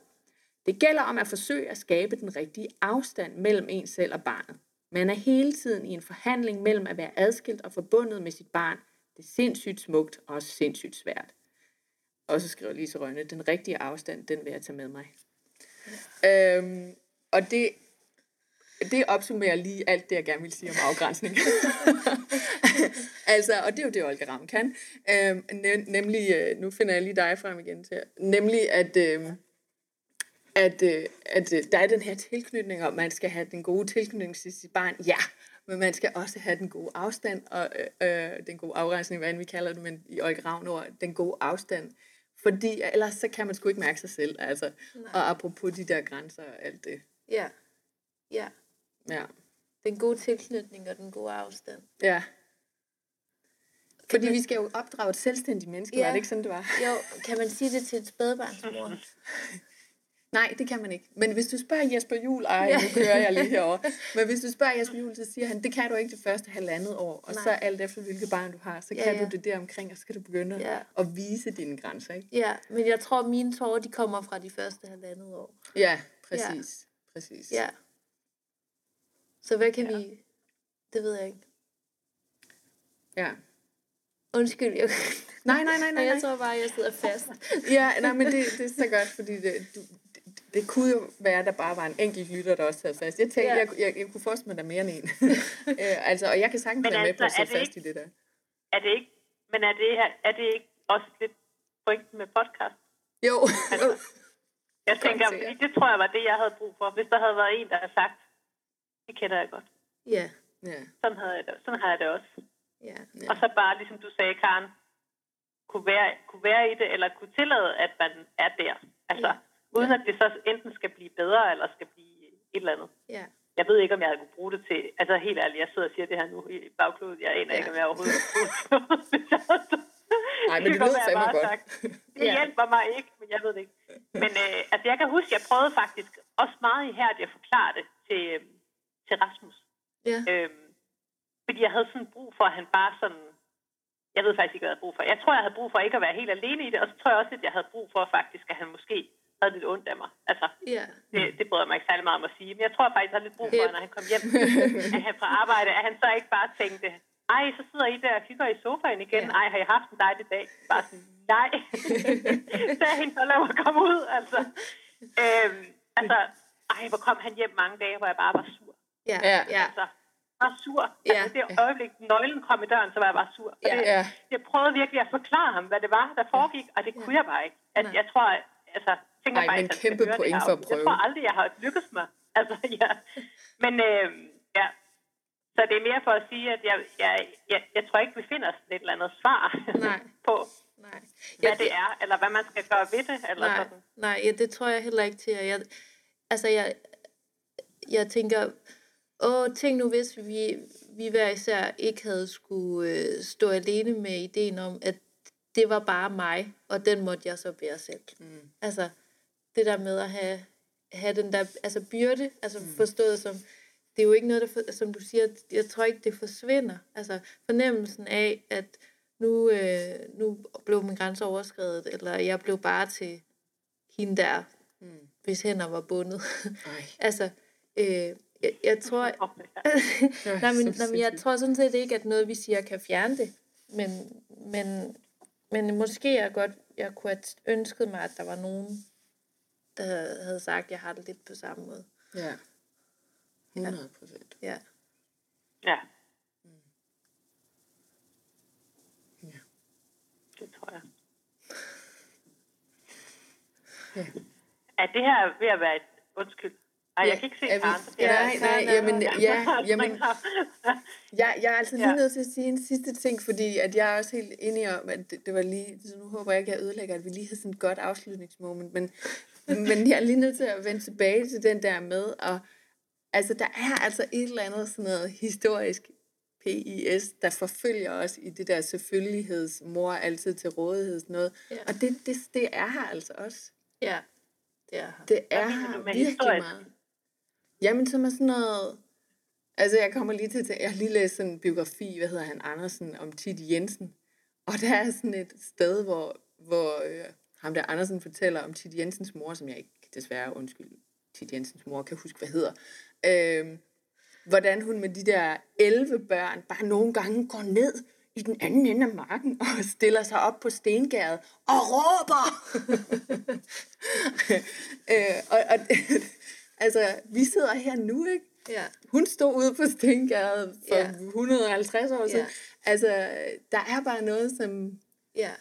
Det gælder om at forsøge at skabe den rigtige afstand mellem en selv og barnet. Man er hele tiden i en forhandling mellem at være adskilt og forbundet med sit barn. Det er sindssygt smukt og også sindssygt svært. Og så skriver Lise Rønne, den rigtige afstand, den vil jeg tage med mig. Øhm, og det, det opsummerer lige alt det, jeg gerne vil sige om afgrænsning. altså, og det er jo det, Olga Ram kan. Øhm, nem, nemlig, øh, nu finder jeg lige dig frem igen til, nemlig at, øhm, at, øh, at øh, der er den her tilknytning, om man skal have den gode tilknytning til sit barn. Ja, men man skal også have den gode afstand, og øh, øh, den gode afgrænsning, hvad end vi kalder det, men i Olga den gode afstand. Fordi ellers så kan man sgu ikke mærke sig selv. Altså. Og apropos de der grænser og alt det. Ja. Ja. Ja. Den gode tilknytning og den gode afstand. ja. Fordi vi skal jo opdrage et selvstændigt menneske. Ja. var det ikke sådan, det var? Jo, kan man sige det til et spædbarnsmor? Nej, det kan man ikke. Men hvis du spørger Jesper Jul, ej, nu kører jeg lige herover. Men hvis du spørger Jesper Jul, så siger han, det kan du ikke det første halvandet år. Og Nej. så alt efter, hvilket barn du har, så Ja, kan ja. du det der omkring, og så skal du begynde Ja. at vise dine grænser, ikke? Ja, men jeg tror, mine tårer, de kommer fra de første halvandet år. Ja, præcis. Præcis. Ja. Så hvad kan ja. vi... Det ved jeg ikke. ja. Undskyld, jeg, Nej, nej, nej, nej. jeg nej. tror bare, jeg sidder fast. Ja, nej, men det, det er så godt, fordi det, du, det, det kunne jo være, at der bare var en enkelt lytter, der også sad fast. Jeg tænkte, Ja. jeg, jeg, jeg kunne forestille mig, der er mere end en. øh, altså, og jeg kan sagtens Men være med på at altså, det fast i det der. Er det ikke, men er det, er det ikke også lidt pointen med podcast? Jo, Altså, Jeg tænker, fordi det tror jeg var det, jeg havde brug for. Hvis der havde været en, der havde sagt, det kender jeg godt. Ja, ja. Sådan, havde jeg det, sådan har jeg det også. ja. Ja. Og så bare, ligesom du sagde, Karen, kunne være, kunne være i det, eller kunne tillade, at man er der. Altså, Ja. Uden at det så enten skal blive bedre, eller skal blive et eller andet. Ja, Jeg ved ikke, om jeg havde kunne bruge det til... Altså, helt ærligt, jeg sidder og siger det her nu i bagklodet. Jeg aner Ja. ikke, om jeg overhovedet det havde- Nej, men det være, jeg fandme bare godt. sagt, Det Ja. hjælper mig ikke, men jeg ved det ikke. Men øh, altså, jeg kan huske, jeg prøvede faktisk også meget ihærdigt at forklare det til, øh, til Rasmus. ja, Øhm, fordi jeg havde sådan brug for, at han bare sådan... Jeg ved faktisk ikke, hvad jeg havde brug for. Jeg tror, jeg havde brug for ikke at være helt alene i det, og så tror jeg også, at jeg havde brug for faktisk, at han måske havde lidt ondt af mig. Altså, ja. det, det bryder jeg mig ikke særlig meget om at sige. Men jeg tror faktisk, jeg havde lidt brug for, at når han kom hjem at han fra arbejde, at han så ikke bare tænkte, ej, så sidder I der og hygger i sofaen igen. Ja. Ej, har I haft en dejlig dag? Bare sådan, nej. så er hende, så lad mig komme ud, altså. Øhm, altså, ej, hvor kom han hjem mange dage, hvor jeg bare var sur. Ja, Ja. ja, Altså, var sur. Ja. Altså, det øjeblik, nøglen kom i døren, så var jeg bare sur. Og Ja. det, Ja. jeg prøvede virkelig at forklare ham, hvad det var, der foregik, og det kunne jeg bare ikke. Altså, Nej. jeg tror, altså, tænker Ej, bare, men at kæmpe point for at prøve. Jeg tror aldrig, jeg har lykkes mig. Altså, ja. Men, øh, ja. Så det er mere for at sige, at jeg, jeg, jeg, jeg tror ikke, vi finder sådan et eller andet svar Nej. på, nej. hvad Ja, det er, eller hvad man skal gøre ved det, eller Nej, sådan. nej ja, det tror jeg heller ikke til. Jeg, altså, jeg, jeg tænker, åh, tænk nu, hvis vi, vi hver især ikke havde skulle øh, stå alene med ideen om, at det var bare mig, og den måtte jeg så bære selv. Mm. Altså, det der med at have, have den der altså byrde, altså mm. forstået som, det er jo ikke noget, der, for, som du siger, jeg tror ikke, det forsvinder. Altså, fornemmelsen af, at nu, øh, nu blev min grænse overskrevet, eller jeg blev bare til hende der, mm. hvis hænder var bundet. Altså, øh, jeg, jeg tror... nej, men, nej, men jeg tror sådan set ikke, at noget, vi siger, kan fjerne det. Men, men, men måske jeg godt, jeg kunne have ønsket mig, at der var nogen, der havde sagt, at jeg har det lidt på samme måde. Ja. 100 procent. Ja. Ja. Ja. Det tror jeg. Ja. Er det her ved at være et... Undskyld. Nej, jeg kan ikke se vi- Karen. Ja, er- nej, nej, jamen, ja, jamen, Jeg, jeg er altså lige Ja. nødt til at sige en sidste ting, fordi at jeg er også helt enig om, at det, det var lige, så nu håber jeg ikke, at jeg ødelægger, at vi lige havde sådan et godt afslutningsmoment, men, men jeg er lige nødt til at vende tilbage til den der med, og altså der er altså et eller andet sådan noget historisk PIS, der forfølger os i det der selvfølgeligheds, mor altid til rådighed, sådan noget. Ja. Og det, det, det er her altså også. Ja, det er her. Det er her virkelig historisk? meget. Jamen, som er sådan noget... Altså, jeg kommer lige til Jeg har lige læst sådan en biografi, hvad hedder han, Andersen, om Titi Jensen. Og der er sådan et sted, hvor, hvor øh, ham der Andersen fortæller om Titi Jensens mor, som jeg ikke desværre, undskyld, Titi Jensens mor, kan huske, hvad hedder. Øh, hvordan hun med de der 11 børn bare nogle gange går ned i den anden ende af marken og stiller sig op på stengæret og råber. øh, og, og, altså, vi sidder her nu, ikke? Ja, Hun stod ude på stengæret for ja. 150 år siden. Ja. Altså, der er bare noget, som, ja,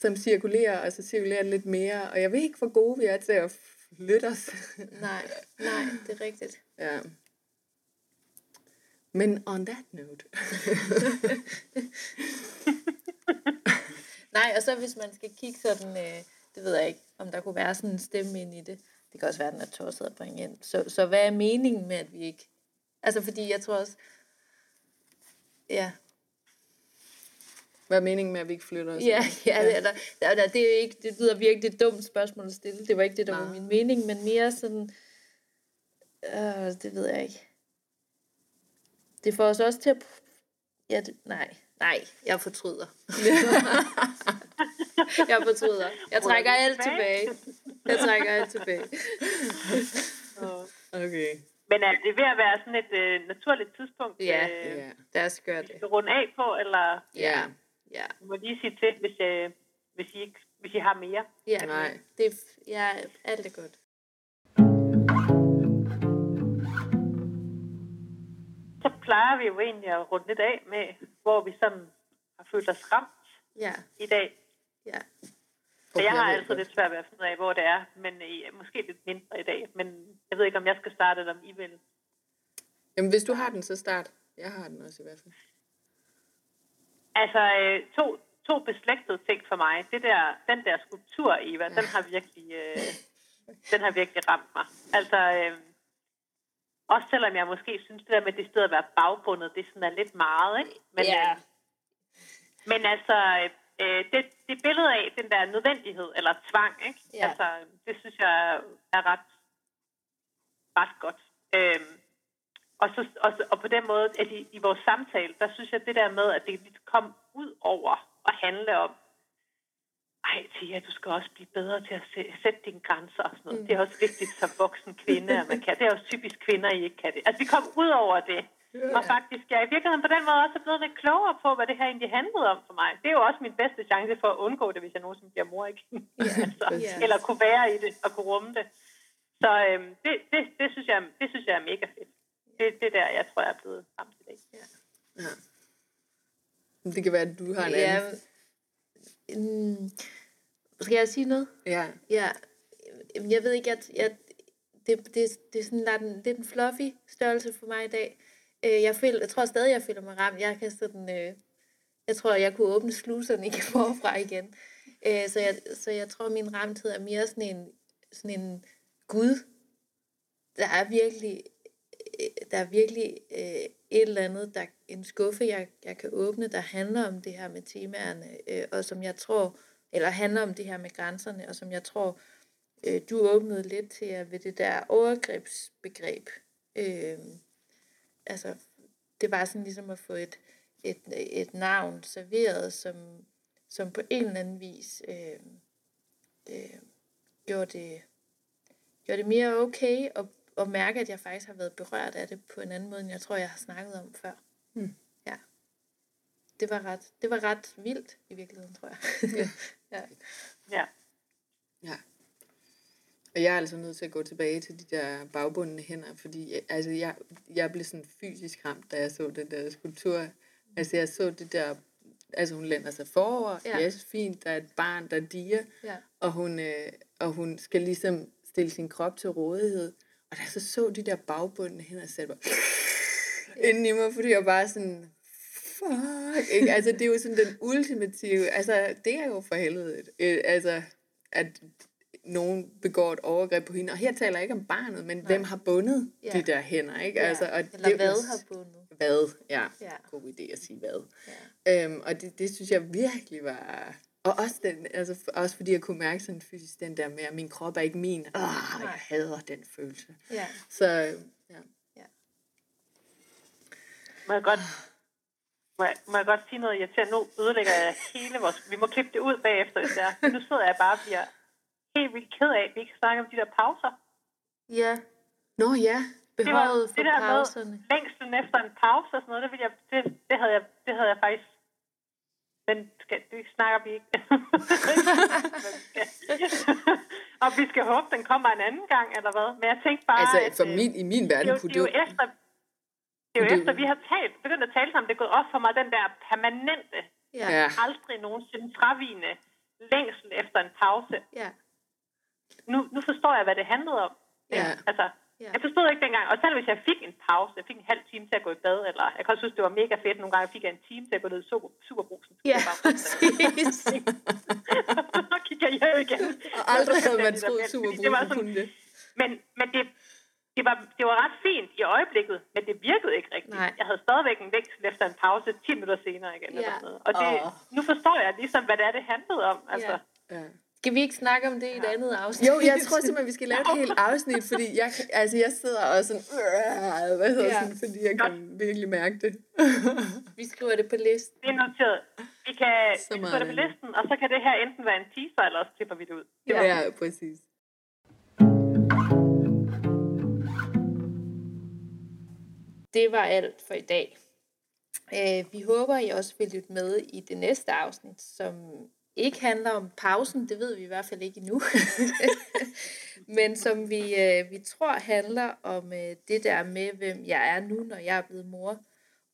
som cirkulerer, og så cirkulerer det lidt mere. Og jeg ved ikke, hvor gode vi er til at flytte os. nej, nej, det er rigtigt. ja. Men on that note. Nej, og så hvis man skal kigge sådan, øh, det ved jeg ikke, om der kunne være sådan en stemme ind i det. Det kan også være, at den er tosset at bringe ind. Så, så hvad er meningen med, at vi ikke... Altså, fordi jeg tror også... Ja. Hvad er meningen med, at vi ikke flytter os? Ja, ja, det, er der, der, der, det, er ikke, det lyder virkelig et dumt spørgsmål at stille. Det var ikke det, der Nej. var min mening, men mere sådan... Øh, det ved jeg ikke. Det får os også til at... Ja, det, nej, nej, jeg fortryder. jeg fortryder. Jeg trækker alt tilbage. Jeg trækker alt tilbage. okay. Men er det ved at være sådan et øh, naturligt tidspunkt? Ja, øh, ja. lad os gøre vi det. skal runde af på, eller Ja, ja, du må lige sige til, hvis, øh, hvis, I, ikke, hvis I har mere. ja. Nej. Det, er ja, alt er godt. Så plejer vi jo egentlig at runde lidt af med, hvor vi sådan har følt os ramt Ja, i dag. ja. Så jeg har altid lidt svært ved at finde ud af, hvor det er, men øh, måske lidt mindre i dag. Men jeg ved ikke, om jeg skal starte, eller om I vil. Jamen, hvis du har den, så start. Jeg har den også i hvert fald. Altså, øh, to, to beslægtede ting for mig. Det der, den der skulptur, Eva, den har virkelig, øh, den har virkelig ramt mig. Altså, øh, også selvom jeg måske synes, det der med det sted at være bagbundet, det sådan er lidt meget, ikke? Men, Ja. øh, men altså, øh, det, det billede af den der nødvendighed, eller tvang, ikke? Ja. Altså, det synes jeg er ret, ret godt. Øhm, og, så, og, så, og på den måde, at i, i vores samtale, der synes jeg det der med, at det kom ud over og handle om, ej Tia, du skal også blive bedre til at sæ- sætte dine grænser og sådan noget. Mm. Det er også vigtigt som voksen kvinde, at man kan. Det er også typisk kvinder, I ikke kan det. Altså vi kom ud over det. Og faktisk, jeg er i virkeligheden på den måde også blevet lidt klogere på, hvad det her egentlig handlede om for mig. Det er jo også min bedste chance for at undgå det, hvis jeg nogensinde bliver mor, ikke? altså, Ja. Eller kunne være i det og kunne rumme det. Så øhm, det, det, det, synes jeg, det synes jeg er mega fedt. Det, det er der, jeg tror, jeg er blevet ramt i dag. Ja. Det kan være, at du har en Ja, anden. mm, skal jeg sige noget? Ja. Ja, jeg ved ikke, at jeg, det, det, det er sådan lidt en, det er en fluffy størrelse for mig i dag. Øh, Jeg, føler, jeg tror stadig, jeg føler mig ramt. Jeg kan sådan, øh, jeg tror, jeg kunne åbne sluserne ikke forfra igen. Øh, så, jeg, så jeg tror, min ramthed er mere sådan en, sådan en Gud. Der er virkelig, Øh, der er virkelig øh, et eller andet, der en skuffe, jeg, jeg kan åbne, der handler om det her med temaerne, øh, og som jeg tror, eller handler om det her med grænserne, og som jeg tror, øh, du åbnede lidt til jer ved det der overgrebsbegreb. Øh, altså, det var sådan ligesom at få et, et, et navn serveret, som, som på en eller anden vis øh, øh, gjorde, det, gjorde det mere okay at, at mærke, at jeg faktisk har været berørt af det på en anden måde, end jeg tror, jeg har snakket om før. Hmm. Ja. Det var, ret, det var ret vildt i virkeligheden, tror jeg. ja. Ja. Ja. Og jeg er altså nødt til at gå tilbage til de der bagbundne hænder, fordi altså, jeg, jeg blev sådan fysisk ramt, da jeg så den der skulptur. Altså jeg så det der, altså hun lænder sig forover, Ja. ja. yes, fint, der er et barn, der diger, Ja. og hun, øh, og hun skal ligesom stille sin krop til rådighed. Og da jeg så så de der bagbundne hænder, så bare ja. inden i mig, fordi jeg bare sådan, fuck, ikke? Altså det er jo sådan den ultimative, altså det er jo for helvede, øh, altså at nogen begår et overgreb på hende. Og her taler jeg ikke om barnet, men Nej. hvem har bundet ja. de der hænder, ikke? Ja. Altså, og Eller det, hvad har bundet. Hvad, ja. Ja. God idé at sige hvad. Ja. Øhm, og det, det synes jeg virkelig var... Og også, den, altså, også fordi jeg kunne mærke sådan fysisk den der med, at min krop er ikke min. Åh, jeg hader den følelse. Ja. Så ja. Må jeg godt, må jeg, må jeg godt sige noget irriterende? Nu ødelægger jeg hele vores... Vi må klippe det ud bagefter, hvis det er. Nu sidder jeg bare og bliver helt vildt ked af, at vi ikke snakker om de der pauser. Ja. Nå ja, Det, var, Behovet for det der pauserne. med længslen efter en pause og sådan noget, det, ville jeg, det, det, havde, jeg, det havde jeg faktisk... Men skal, det snakker vi ikke. og vi skal håbe, den kommer en anden gang, eller hvad? Men jeg tænkte bare, altså at, for øh, min, i min er verden kunne det det jo efter, det er jo er efter, vi har talt, begyndt at tale sammen, det er gået op for mig, den der permanente. Ja, aldrig nogensinde fravigende længsel efter en pause. Ja. Nu, nu forstår jeg, hvad det handlede om. ja. Altså, Ja. jeg forstod ikke dengang, og selv hvis jeg fik en pause, jeg fik en halv time til at gå i bad, eller jeg kan også synes, det var mega fedt, nogle gange fik jeg en time til at gå ned i super, superbrusen. Ja, præcis. så gik jeg hjem igen. Og aldrig havde man troet mælk, super fordi det var sådan- kunne det. Men, men det, det var, det var ret fint i øjeblikket, men det virkede ikke rigtigt. Nej. Jeg havde stadigvæk en veksel efter en pause 10 minutter senere igen. Eller Ja. sådan noget. Og det, Åh. nu forstår jeg ligesom, hvad det er, det handlede om. Altså, Ja. Ja. Skal vi ikke snakke om det i et andet afsnit? Jo, jeg tror simpelthen, vi skal lave et helt afsnit, fordi jeg, altså, jeg sidder og sådan, øh, hvad hedder Ja. sådan, fordi jeg kan virkelig mærke det. Vi skriver det på listen. det er noteret. Vi kan Så vi meget skrive det på listen, og så kan det her enten være en teaser, eller også klipper vi det ud. Det var Ja, ja præcis. Det var alt for i dag. Øh, vi håber, I også vil lytte med i det næste afsnit, som ikke handler om pausen, det ved vi i hvert fald ikke endnu, men som vi, øh, vi tror handler om øh, det der med, hvem jeg er nu, når jeg er blevet mor,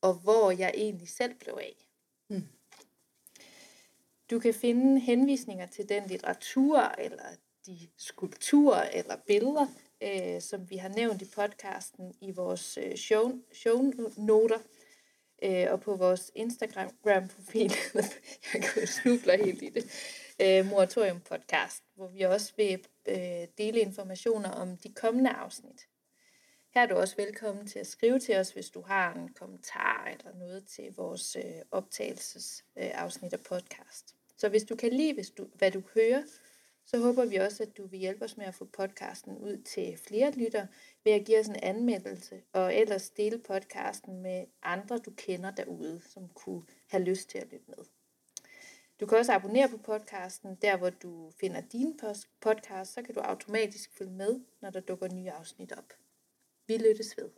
og hvor jeg egentlig selv blev af. Du kan finde henvisninger til den litteratur, eller de skulpturer eller billeder, øh, som vi har nævnt i podcasten i vores øh, show, shownoter øh, og på vores Instagram-profil. Jeg snubler helt i det. Øh, Moratorium Podcast, hvor vi også vil øh, dele informationer om de kommende afsnit. Her er du også velkommen til at skrive til os, hvis du har en kommentar eller noget til vores øh, optagelsesafsnit øh, afsnit af podcast. Så hvis du kan lide, hvis du, hvad du hører, så håber vi også, at du vil hjælpe os med at få podcasten ud til flere lytter ved at give os en anmeldelse, og ellers dele podcasten med andre, du kender derude, som kunne have lyst til at lytte med. Du kan også abonnere på podcasten, der hvor du finder din podcast, så kan du automatisk følge med, når der dukker nye afsnit op. Vi lyttes ved.